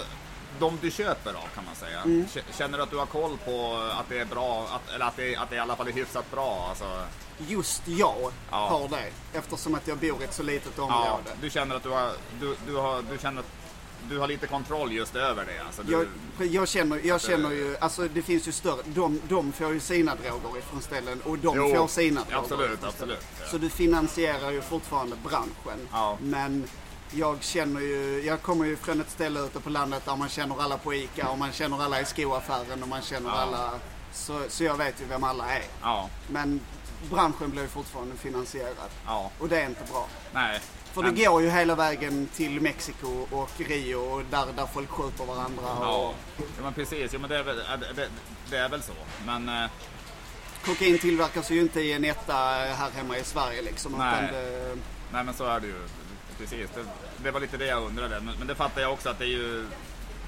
de du köper av kan man säga. Mm. Kä- Känner du att du har koll på att det är bra, att, eller att det, att det i alla fall är hyfsat bra? Alltså, Just jag Ja. har det eftersom att jag bor i ett så litet ja, område. du känner att du har, du, du har, du känner att du har lite kontroll just över det? Alltså, du, Jag, jag, känner, jag känner eh, ju, alltså det finns ju större, de, de får ju sina droger ifrån ställen och de Jo, får sina droger absolut, absolut, ja. Så du finansierar ju fortfarande branschen. Ja. Men jag känner ju, jag kommer ju från ett ställe ute på landet där man känner alla på ICA och man känner alla i skoaffären och man känner Ja. alla, så, så jag vet ju vem alla är. ja, Men branschen blir ju fortfarande finansierad. Ja, Och det är inte bra. nej. För Men- det går ju hela vägen till Mexiko och Rio och där, där folk skjuter varandra. Ja, Och ja men precis. Jo, men det, är väl, det, det, är väl så. Men eh, kokain tillverkas ju inte i en etta här hemma i Sverige liksom. Nej. Det, Nej men så är det ju. Precis. Det, det var lite det jag undrade. Men, men det fattar jag också att det är ju...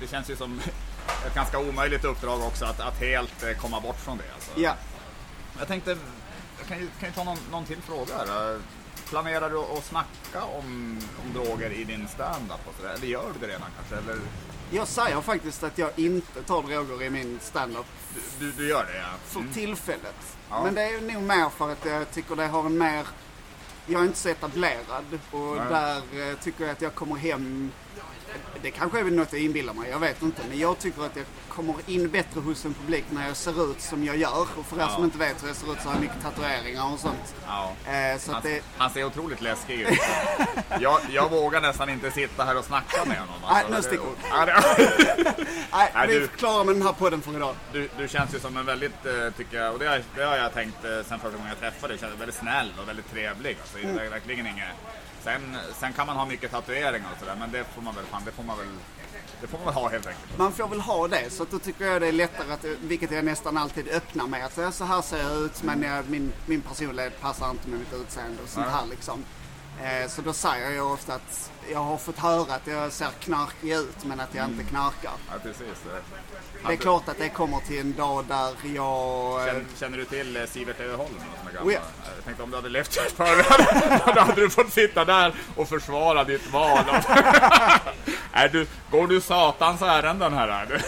Det känns ju som ett ganska omöjligt uppdrag också att, att helt eh, komma bort från det. Alltså. ja. Jag tänkte, jag kan ju, kan ju ta någon, någon till fråga här. Planerar du att snacka om, om droger i din stand-up? Eller gör du det redan kanske? Eller Jag säger faktiskt att jag inte tar droger i min standup du, du, du gör det ja? för Mm. tillfället. Ja. Men det är nog mer för att jag tycker det har en mer... Jag är inte så etablerad och Nej. där eh, tycker jag att jag kommer hem... Det kanske är något jag inbillar mig, jag vet inte. Men jag tycker att jag kommer in bättre hos en publik när jag ser ut som jag gör. Och för er som inte vet så jag ser ut så har jag mycket tatueringar och sånt. Eh, så Han, det... han ser otroligt läskig ut. jag, jag vågar nästan inte sitta här och snacka med honom. Nej, nu sticker Nej, Nej, vi är klara med den här podden för idag. Du, du känns ju som en väldigt, eh, tycker jag, och det har, det har jag tänkt eh, sen första gången jag träffade dig, känns väldigt snäll och väldigt trevlig. Alltså, Mm. verkligen inget... Sen, sen kan man ha mycket tatueringar och sådär, men det får man väl, fan, det får man väl, det får man väl ha helt enkelt. Man får väl ha det, så att då tycker jag det är lättare, att, vilket jag nästan alltid öppnar med, att så här ser jag ut men jag, min, min personlighet passar inte med mitt utseende och sånt här liksom. Eh, så då säger jag ofta att jag har fått höra att jag ser knarkig ut men att jag inte knarkar. Ja, precis. Det är klart att det kommer till en dag där jag... eh, Känner, känner du till eh, Sivert Öholm? Oh ja. Jag tänkte om du hade levt förr, då hade du fått sitta där och försvara ditt val. är du, går du satans ärenden här? Är du?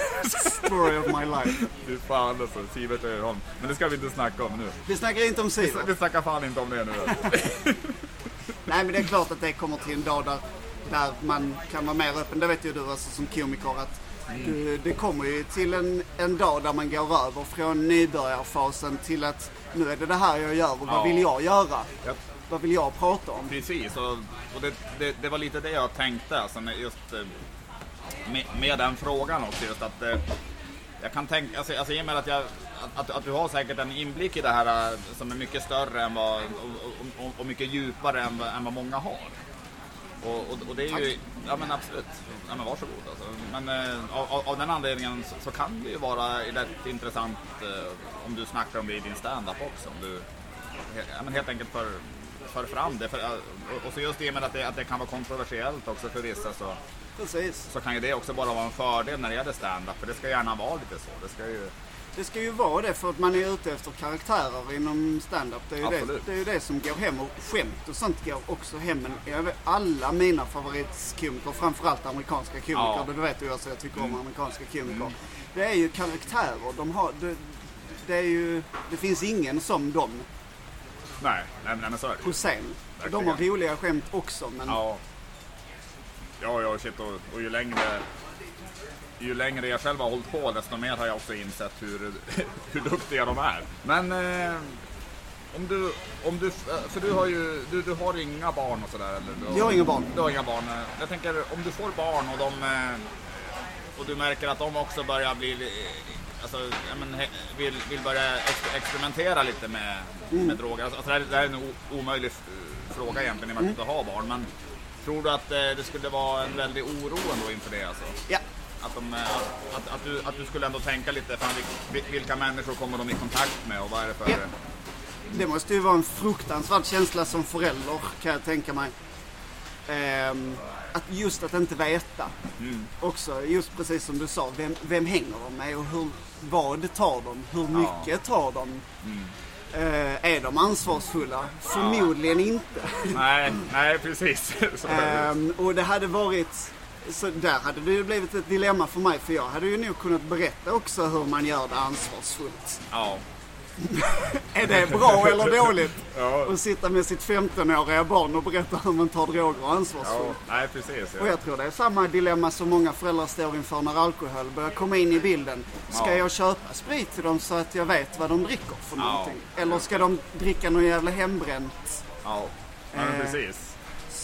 Story of my life. Du fan alltså, Sivert Öholm. Men det ska vi inte snacka om nu. Vi snackar inte om Sivert. vi snackar fan inte om det nu. Nej men det är klart att det kommer till en dag där, där man kan vara mer öppen. Det vet ju du alltså som komiker att du, det kommer ju till en, en dag där man går över från nybörjarfasen till att nu är det det här jag gör och vad Ja. vill jag göra? Ja. Vad vill jag prata om? Precis, och, och det, det, det var lite det jag tänkte alltså, just, eh, med, med den frågan också. Just att, eh, jag kan tänka, alltså, alltså, i och med att, jag, att, att, du har säkert en inblick i det här eh, som är mycket större än vad, och, och, och, mycket djupare än, vad- än vad många har. Och, och, det är ju, ja men absolut, ja men varsågod alltså. Men eh, av, av- den anledningen så, så kan det ju vara rätt intressant eh, om du snackar om det i din stand-up också. Om du ja, men helt enkelt för, för fram det. För, och, och så just i och med att det, att det kan vara kontroversiellt också för vissa så, Precis. så kan ju det också bara vara en fördel när det gäller stand-up. För det ska gärna vara lite så. Det ska ju, Det ska ju vara det för att man är ute efter karaktärer inom stand-up. Det är ju, det, det, är ju det som går hem och skämt och sånt går också hem. Men jag vet, alla mina favoritkomiker, framförallt amerikanska komiker, Ja. Mm. det vet du också jag tycker om amerikanska komiker. Det är ju karaktärer. De har, det, det, är ju, det finns ingen som dem nej, nej, men så är det. på scen. De har roliga skämt också men Ja. Ja, ja, shit. Och, och ju längre ju längre jag själv har hållit på desto mer har jag också insett hur, hur duktiga de är. Men eh, om du, om du, för du har ju, du, du har inga barn och sådär eller? Du Jag har inga barn. Du har inga barn. Jag tänker om du får barn och de, eh, och du märker att de också börjar bli, eh, alltså, men, vill, vill börja ex- experimentera lite med, Mm. med droger. Alltså, det, här, det här är en omöjlig eh, fråga egentligen i och med att du inte har barn. Men tror du att eh, det skulle vara en väldig oro ändå inför det? Alltså? ja. Att, de, eh, att, att, du, att du skulle ändå tänka lite, fan, vil- vilka människor kommer de i kontakt med och vad är det för... Ja. Det måste ju vara en fruktansvärd känsla som förälder kan jag tänka mig. Ehm, att just att inte veta. Mm. Också just precis som du sa, vem, vem hänger de med och hur, vad tar de? Hur mycket tar de? Mm. Eh, är de ansvarsfulla? Förmodligen inte. Nej, nej precis. Ehm, och det hade varit, så där hade det ju blivit ett dilemma för mig för jag hade ju nog kunnat berätta också hur man gör det ansvarsfullt. ja. Är det bra eller dåligt? Ja. Att sitta med sitt 15-åriga barn och berätta hur man tar droger ja. ansvarsfullt. Nej, precis. Och Ja. jag tror det är samma dilemma som många föräldrar står inför när alkohol börjar komma in i bilden. Ska Ja. jag köpa sprit till dem så att jag vet vad de dricker för Ja. någonting? Eller ska de dricka någon jävla hembränt? ja. Men Eh, precis.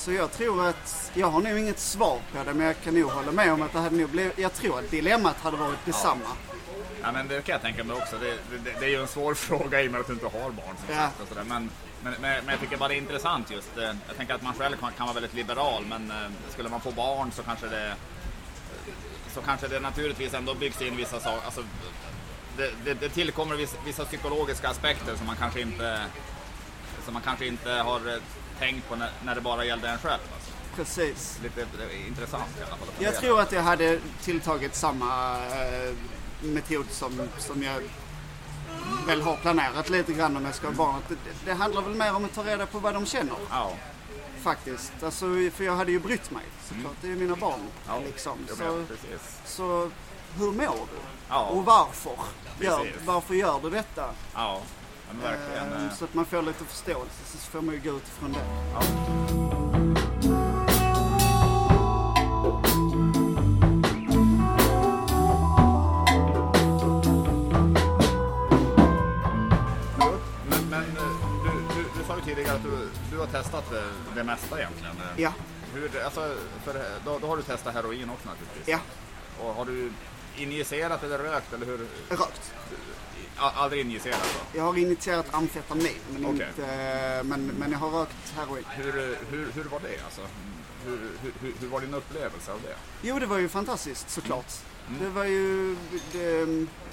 Så jag tror att, jag har nog inget svar på det men jag kan nog hålla med om att det hade nog blivit, jag tror att dilemmat hade varit detsamma. Ja, men det kan jag tänka mig också. Det, det, det är ju en svår fråga i och med att du inte har barn. Som Ja. och sådär. Men, men, men, men jag tycker bara det är intressant just. eh, Jag tänker att man själv kan, kan vara väldigt liberal men eh, skulle man få barn så kanske det så kanske det naturligtvis ändå byggs in vissa saker. Alltså, det, det, det tillkommer vissa, vissa psykologiska aspekter som man kanske inte som man kanske inte har eh, tänkt på när, när det bara gällde en själv. Alltså. Precis. Lite eh, intressant i alla fall. Jag tror att jag hade tilltagit samma eh, metod som, som jag väl har planerat lite grann om jag ska ha barn. Det, det handlar väl mer om att ta reda på vad de känner Ja, faktiskt. Alltså, för jag hade ju brytt mig såklart. Det är ju mina barn. ja. Liksom. Så, så hur mår du? Ja. Och varför? Gör, varför gör du detta? Ja, men verkligen. Ehm, eh, Så att man får lite förståelse så får man ju gå utifrån det. Ja. Men, men eh, du, du, du sa ju tidigare att du, du har testat det, det mesta egentligen. Ja, Hur, alltså, för, då, då har du testat heroin också naturligtvis. ja, Och har du injicerat eller rökt eller hur? rökt. Aldrig injicerat då? Jag har initierat amfetamin men, Okej. inte, men, men jag har rökt heroin. Hur, hur, hur var det alltså? Hur, hur, hur, var din upplevelse av det? Jo, det var ju fantastiskt såklart. Mm. Det var ju... Det,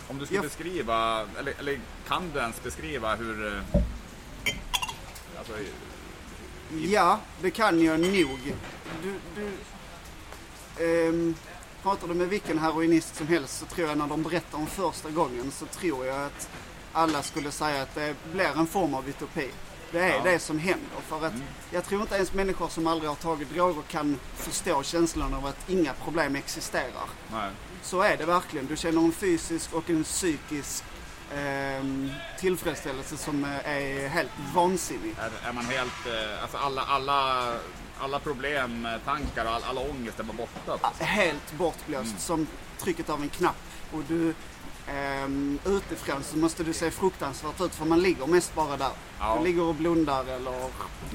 Om du skulle Ja. beskriva, eller, eller kan du ens beskriva hur... eh, Alltså, ja, det kan jag nog. Du, du, ehm, pratar du med vilken heroinist som helst så tror jag när de berättar om första gången så tror jag att alla skulle säga att det blir en form av utopi. Det är Ja. det som händer. För att jag tror inte ens människor som aldrig har tagit droger kan förstå känslan av att inga problem existerar. nej. Så är det verkligen. Du känner en fysisk och en psykisk ehm, tillfredsställelse som eh, är helt vansinnig. Är, är man helt... eh, Alltså alla, alla, alla problem, tankar och all, all ångest är bara borta. Helt bortblåst som trycket av en knapp. Och du, ehm, utifrån så måste du se fruktansvärt ut för man ligger mest bara där. Ja. Du ligger och blundar eller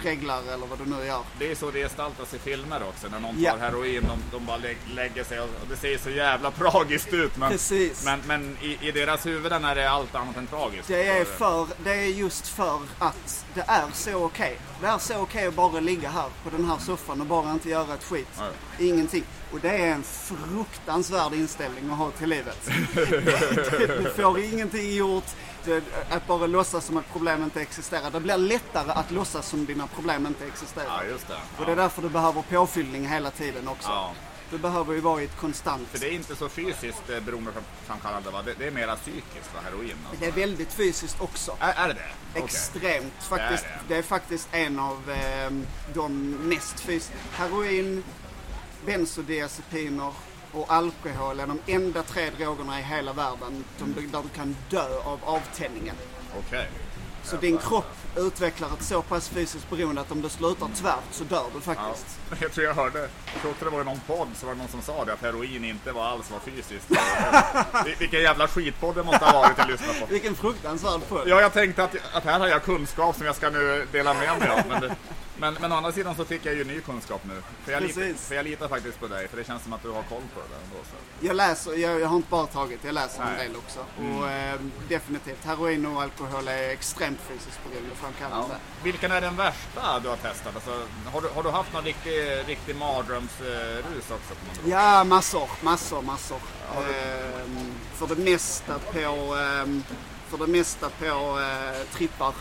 reglar eller vad du nu gör. Det är så det gestaltas i filmer också. När någon Ja. tar heroin, de, de bara lä, lägger sig och, det ser så jävla tragiskt ut. Men, Precis. men, men i, i deras huvuden är det allt annat än tragiskt. Det är, för, det är just för att det är så okej. Det är så okej att bara ligga här på den här soffan och bara inte göra ett skit. Nej. Ingenting. Och det är en fruktansvärd inställning att ha till livet. du får ingenting gjort. Att bara låtsas som att problem inte existerar. Det blir lättare att låtsas som dina problem inte existerar. Ja, just det. Och det är därför du behöver påfyllning hela tiden också. Ja. Du behöver ju vara i ett konstant... För det är inte så fysiskt eh, beroendeframkallande va? Det, det är mera psykiskt va, heroin? Alltså. Det är väldigt fysiskt också. Är, är det det? Extremt. Faktiskt, Det är det, det. är faktiskt en av eh, de mest fysiska. Heroin, bensodiazepiner och alkohol är de enda tre drogerna i hela världen de, där du kan dö av avtändningen. Okej. Så din kropp utvecklar ett så pass fysiskt beroende att om du slutar tvärt så dör du Ja. faktiskt. Jag tror jag hörde, jag tror det var i någon podd så var det någon som sa det att heroin inte var alls var fysiskt. Vil- Vilken jävla skitpodd det måste ha varit att lyssna på. Vilken fruktansvärd podd. Ja, jag tänkte att, att här har jag kunskap som jag ska nu dela med mig av. Men, det, men, men å andra sidan så fick jag ju ny kunskap nu. För jag, litar, för jag litar faktiskt på dig, för det känns som att du har koll på det. Ändå, så. Jag läser, jag, jag har inte bara tagit, jag läser en Nej. del också. Och eh, definitivt, heroin och alkohol är extremt fysiskt beroendeframkallande. Vilken är den värsta du har testat? Alltså, har, du, har du haft någon riktig, riktig mardrömsrus också? På? Ja, massor, massor, massor. Ehm, för det mesta på, ehm, för det mesta på eh, trippar.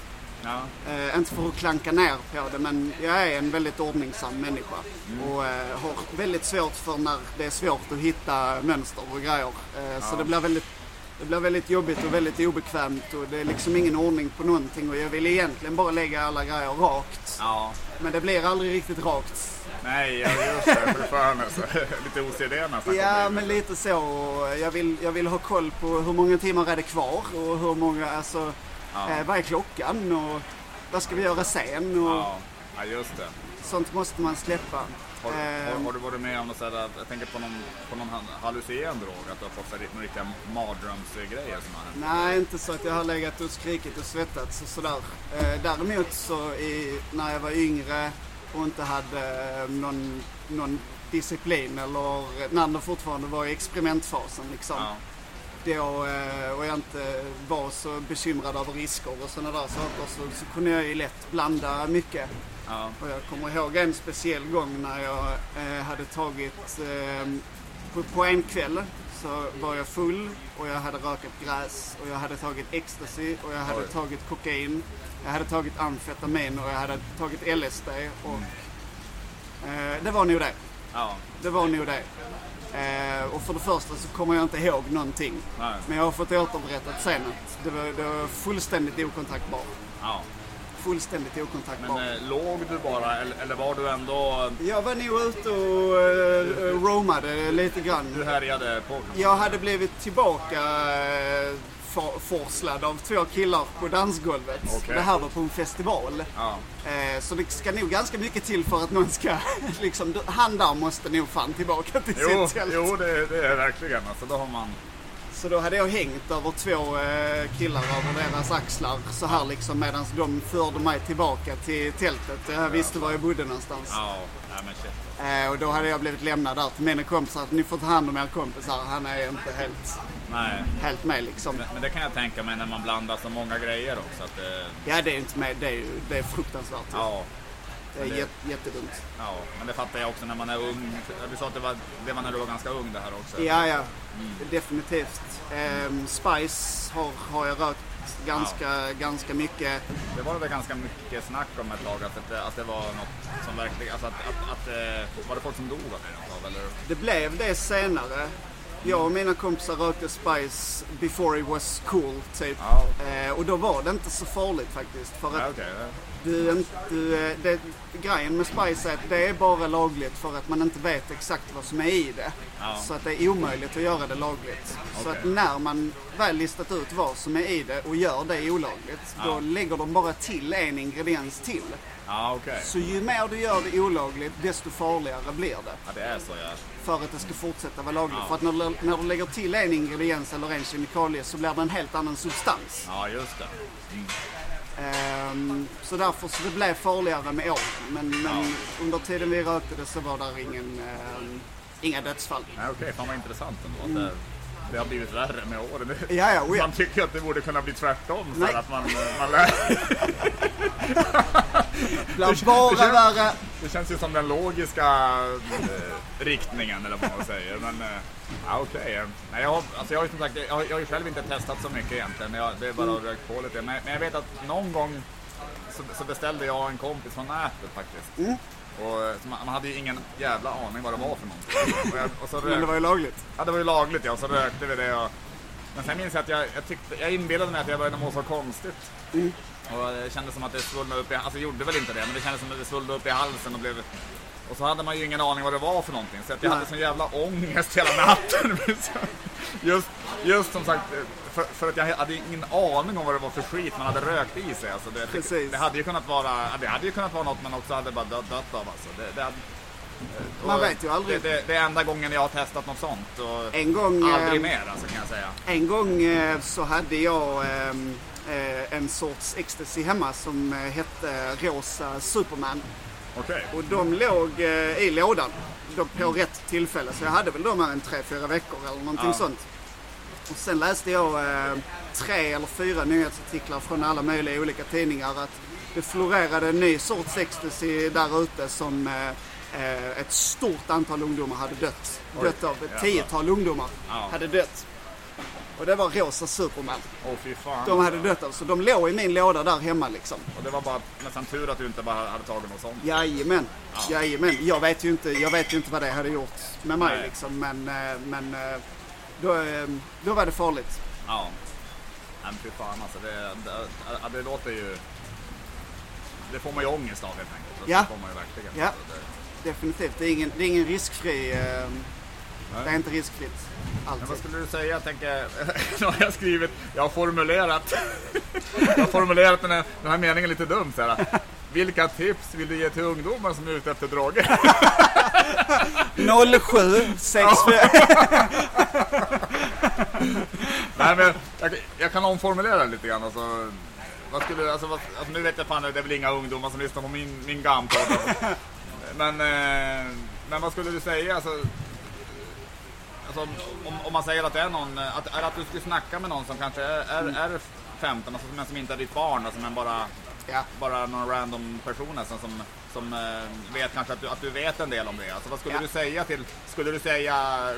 Ja. Eh, inte för att klanka ner på det, men jag är en väldigt ordningsam människa. Och eh, har väldigt svårt för när det är svårt att hitta mönster och grejer. Eh, Så Ja. det blir väldigt det blir väldigt jobbigt och väldigt obekvämt och det är liksom ingen ordning på någonting och jag vill egentligen bara lägga alla grejer rakt. ja. Men det blir aldrig riktigt rakt. Nej, just det. För fan alltså. Lite OCD nästan. Ja, men lite så. Jag vill, jag vill ha koll på hur många timmar är det kvar och hur många, alltså, Ja. eh, vad är klockan och vad ska vi göra sen och Ja, ja just det. sånt måste man släppa. Har, har, Ehm, har du varit med om något sådär, jag tänker på någon, på någon hallucinogen drog, att du har fått sådär några riktiga mardrömsgrejer som har hänt? Nej, inte så att jag har legat och skrikit och svettats och sådär. Eh, däremot så i, när jag var yngre och inte hade eh, någon, någon disciplin eller när det fortfarande var i experimentfasen liksom. Ja. Då, eh, och jag inte var så bekymrad över risker och sådana där saker så, så kunde jag ju lätt blanda mycket. Ja. Och jag kommer ihåg en speciell gång när jag eh, hade tagit, eh, på, på en kväll så var jag full och jag hade rökat gräs och jag hade tagit ecstasy och jag hade Oj. tagit kokain. Jag hade tagit amfetamin och jag hade tagit LSD och eh, det var nog det. Ja. Det var nog det. Eh, och för det första så kommer jag inte ihåg någonting. Nej. Men jag har fått återberättat sen att det var, det var fullständigt okontaktbar. ja. Fullständigt okontaktbar. Men eh, låg du bara eller, eller var du ändå... Jag var nog ute och uh, romade lite Du grann. härjade på Jag hade blivit tillbaka uh, for, forslad av två killar på dansgolvet. Okej. Det här var på en festival. Ja. Eh, så det ska nog ganska mycket till för att någon ska, liksom, han där måste nog fan tillbaka till Jo, sitt tält. jo det, det är verkligen. Alltså, då har man... Så då hade jag hängt över två eh, killar över deras axlar så här liksom medan de förde mig tillbaka till tältet. Jag visste var jag bodde någonstans. Ja, nej men shit. Eh, och då hade jag blivit lämnad där till mina kompisar att ni får ta hand om era kompisar. Han är inte helt, Nej. helt med liksom. Men, men det kan jag tänka mig när man blandar så många grejer också. Att det, Ja det är inte med. Det är, ju- det är fruktansvärt. ja, det är det- jätte, jättedumt. ja, men det fattar jag också när man är ung. Du sa att det var, det var när du var ganska ung det här också. Ja, ja. Definitivt. Ehm, Spice har, har jag rökt ganska, ganska mycket. Det var väl ganska mycket snack om ett tag att det, att det var något som verkligen, alltså att, att, att eh, var det folk som dog av det eller? Det blev det senare. Jag och mina kompisar rökte Spice before it was cool, typ. Ja. Eh, och då var det inte så farligt faktiskt. För att okej. du, du, eh, det, grejen med Spice är att det är bara lagligt för att man inte vet exakt vad som är i det. Ja. Så att det är omöjligt att göra det lagligt. Så Okej. att när man väl listat ut vad som är i det och gör det olagligt, Ja. då lägger de bara till en ingrediens till. Ja, okej. Så ju mer du gör det olagligt, desto farligare blir det. Ja, det är så ja. För att det ska fortsätta vara lagligt. Ja. För att när du, när du lägger till en ingrediens eller en kemikalie så blir det en helt annan substans. Ja, just det. Ehm, så därför så det blev farligare med åren. Men, men under tiden vi rökte det så var där ingen, ehm, inga dödsfall. Nej, okej. Fan vad intressant ändå. Att det, det har blivit värre med åren. Det- Ja, ja, oh ja. Man tycker att det borde kunna bli tvärtom. Så Nej. att man, man lär, Det blir det bara känns- värre. det känns ju som den logiska eh, riktningen eller vad man säger. Men eh, ja, okej. Nej, jag, har- alltså, jag har ju som sagt, jag, har- jag har ju själv inte testat så mycket egentligen. Jag, det är bara Mm. rökt på lite. Men, men jag vet att någon gång så, så beställde jag en kompis från nätet faktiskt. Mm. Och, eh, man, man hade ju ingen jävla aning vad det var för någonting. Och, jag, och så Men det rök, var ju lagligt. ja, det var ju lagligt ja, och så rökte vi det. Och, men sen minns jag att jag, jag, tyckte, jag inbillade mig att jag började må så konstigt. Och det kändes som att det svullnade upp i Alltså det gjorde väl inte det, men det kändes som att det svullnade upp i halsen och blev... Och så hade man ju ingen aning vad det var för någonting. Så att jag hade sån jävla ångest hela natten. just, just som sagt, för, för att jag hade ingen aning om vad det var för skit man hade rökt i sig. Alltså det, Precis. det hade ju kunnat vara, det hade ju kunnat vara något man också hade bara dött, dött av alltså. Det, det hade, Man och vet ju aldrig. Det, det, det är enda gången jag har testat något sånt. Och En gång, aldrig ehm, mer alltså kan jag säga. En gång eh, så hade jag ehm, eh, en sorts ecstasy hemma som eh, hette Rosa Superman. Okej. Och de låg eh, i lådan på rätt tillfälle. Så jag hade väl dem här en tre, fyra veckor eller någonting Ja. sånt. Och sen läste jag eh, tre eller fyra nyhetsartiklar från alla möjliga olika tidningar att det florerade en ny sorts ecstasy där ute som eh, eh, ett stort antal ungdomar hade dött. Oj, dött av. Ett tiotal ungdomar Ja. hade dött. Och det var Rosa Superman. Åh fy fan. De hade dött av. Så de låg i min låda där hemma liksom. Och det var bara nästan tur att du inte bara hade tagit något sånt. Jajamän. Ja. Jajamän. Jag vet ju inte, jag vet ju inte vad det hade gjort med mig Nej. liksom. Men, eh, men eh, då, eh, då var det farligt. Ja. Men fy fan alltså. Det, det, det låter ju... Det får man ju ångest av helt enkelt. Alltså, Ja. Det får man ju verkligen. Ja. Alltså, Definitivt. Det är ingen, det är ingen riskfri... Eh. Det är inte riskfritt. men vad Alltid. skulle du säga? Jag tänker... nu har jag skrivit... Jag har formulerat... jag har formulerat den här, den här meningen lite dumt så här. Vilka tips vill du ge till ungdomar som är ute efter droger? 07 64... Nej men jag, jag kan omformulera lite grann. Alltså, vad skulle, alltså, vad, alltså, nu vet jag fan, det är väl inga ungdomar som lyssnar på min, min GAM-podd. men, eh, men vad skulle du säga? Alltså, alltså, om, om man säger att det är någon, att, är att du skulle snacka med någon som kanske är, är, är 15, alltså, men som inte är ditt barn, alltså, men bara, Ja. bara någon random person alltså, som, som eh, vet kanske att du, att du vet en del om det. Alltså, vad skulle Ja. du säga till, skulle du säga,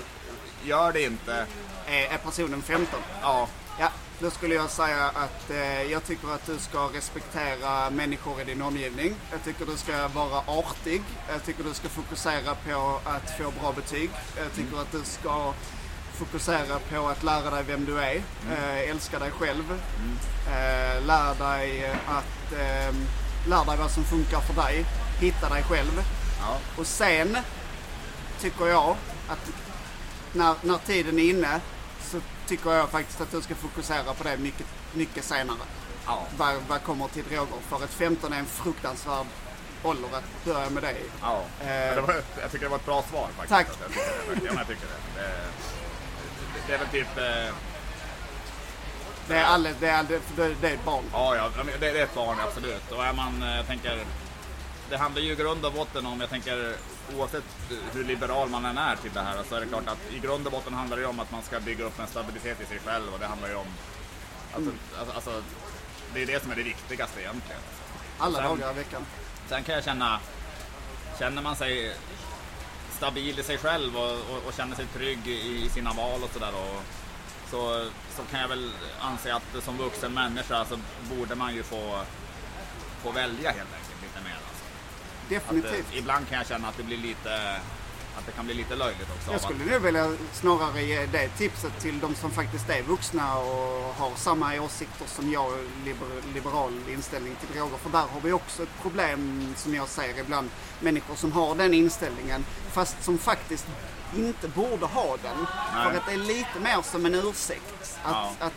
gör det inte? Är, är personen 15? Ja, Ja, då skulle jag säga att eh, jag tycker att du ska respektera människor i din omgivning. Jag tycker du ska vara artig. Jag tycker du ska fokusera på att få bra betyg. Jag tycker att du ska fokusera på att lära dig vem du är. Eh, älska dig själv. Eh, lär dig att eh, lär dig vad som funkar för dig. Hitta dig själv. ja, Och sen tycker jag att när, när tiden är inne så tycker jag faktiskt att du ska fokusera på det mycket, mycket senare. ja. Vad, vad kommer till droger? För ett 15 är en fruktansvärd ålder att börja med det i. Ja, Eh. Det var, jag tycker det var ett bra svar faktiskt. Tack. Jag tycker det, verkligen, jag tycker det. Det, det, är väl typ... eh, Det är, alldeles, det är, alldeles, det, det är ett barn. Ja, ja, det, det är ett barn absolut. Och är man, eh, jag tänker, det handlar ju i grund och botten om, jag tänker oavsett hur liberal man än är till det här, så är det klart att i grund och botten handlar det ju om att man ska bygga upp en stabilitet i sig själv och det handlar ju om, alltså, alltså, alltså det är det som är det viktigaste egentligen. Alla Sen- dagar i veckan. Sen kan jag känna, känner man sig stabil i sig själv och, och, och känner sig trygg i, i sina val och sådär så, så kan jag väl anse att som vuxen människa så borde man ju få, få välja helt enkelt lite mer. Alltså. Att, Definitivt. eh, ibland kan jag känna att det blir lite att det kan bli lite löjligt också. Jag skulle nog vilja snarare ge det tipset till de som faktiskt är vuxna och har samma åsikter som jag, liber, liberal inställning till droger. För där har vi också ett problem som jag ser ibland. Människor som har den inställningen fast som faktiskt inte borde ha den. Nej. För att det är lite mer som en ursäkt. Att, Ja. att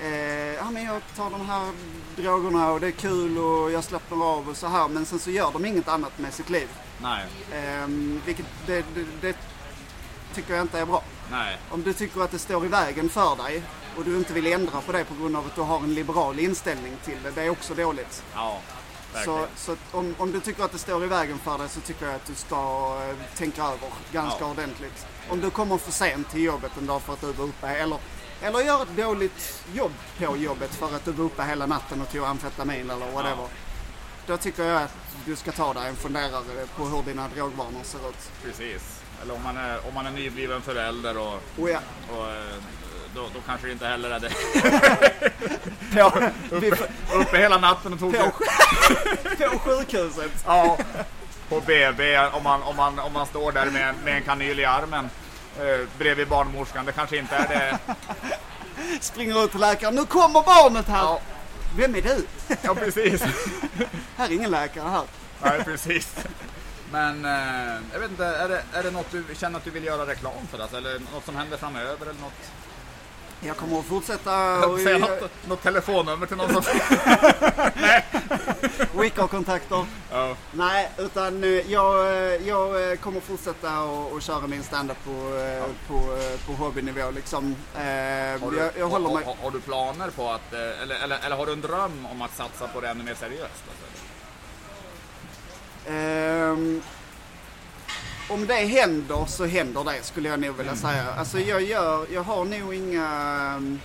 eh, ja, men jag tar de här drogerna och det är kul och jag slappnar av och så här. Men sen så gör de inget annat med sitt liv. Nej, Ehm, vilket det, det, det tycker jag inte är bra. nej, Om du tycker att det står i vägen för dig och du inte vill ändra på det på grund av att du har en liberal inställning till det, det är också dåligt. ja. Så, så om, om du tycker att det står i vägen för dig så tycker jag att du ska eh, tänka över ganska Ja. ordentligt. Om du kommer för sent till jobbet en dag för att du var uppe eller, eller gör ett dåligt jobb på jobbet för att du var uppe hela natten och tog amfetamin eller whatever. Ja. Då tycker jag att du ska ta dig en funderare på hur dina drogvanor ser ut. Precis. Eller om man är, om man är nybliven förälder och, Och ja, och eh, då, då kanske det inte heller är det. på, vi, Uppe hela natten och tog på, på sjukhuset. Ja, på BB om man, om man, om man står där med, med en kanyl i armen eh, bredvid barnmorskan. Det kanske inte är det. Springer ut till läkaren. Nu kommer barnet här! Ja, Vem är du? ja precis. Här är ingen läkare här. Nej, precis. Men eh, jag vet inte, är det, är det något du känner att du vill göra reklam för? Alltså, eller något som händer framöver? Eller något, Jag kommer att fortsätta och säga något, något telefonnummer till någon som... Wicca-kontakter. Ja, Nej, utan eh, jag, eh, jag eh, kommer fortsätta och, och köra min standup på, eh, på, på hobbynivå liksom. Har, du, Jag, jag håller har, mig... har, har du planer på att, eller, eller, eller har du en dröm om att satsa på det ännu mer seriöst? Alltså? Om det händer så händer det skulle jag nog vilja säga. Alltså jag gör, jag har nog inga... ehm,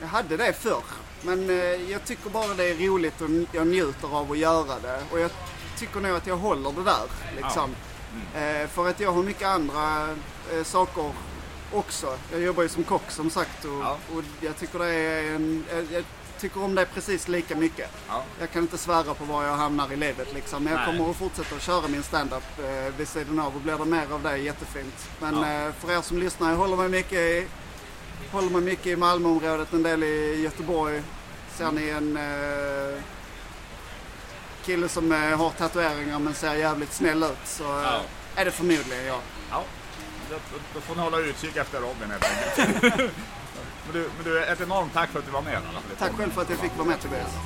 Jag hade det förr. Men eh, jag tycker bara det är roligt och jag njuter av att göra det. Och jag tycker nog att jag håller det där liksom. Eh, för att jag har mycket andra eh, saker också. Jag jobbar ju som kock som sagt och, Ja. och jag tycker det är en, jag tycker om det precis lika mycket. Ja. Jag kan inte svära på var jag hamnar i livet liksom. Men jag Nej. kommer att fortsätta att köra min standup eh, vid sidan av och blir det mer av det jättefint. Men Ja. eh, för er som lyssnar, jag håller mig mycket i, håller mig mycket i Malmöområdet, en del i Göteborg. Ser ni en eh, kille som eh, har tatueringar men ser jävligt snäll ut så eh, Ja. är det förmodligen jag. Ja, då- då får ni hålla utkik efter Robin helt enkelt. men, du, men du, ett enormt tack för att du var med. Tack själv för att jag fick vara med Tobias.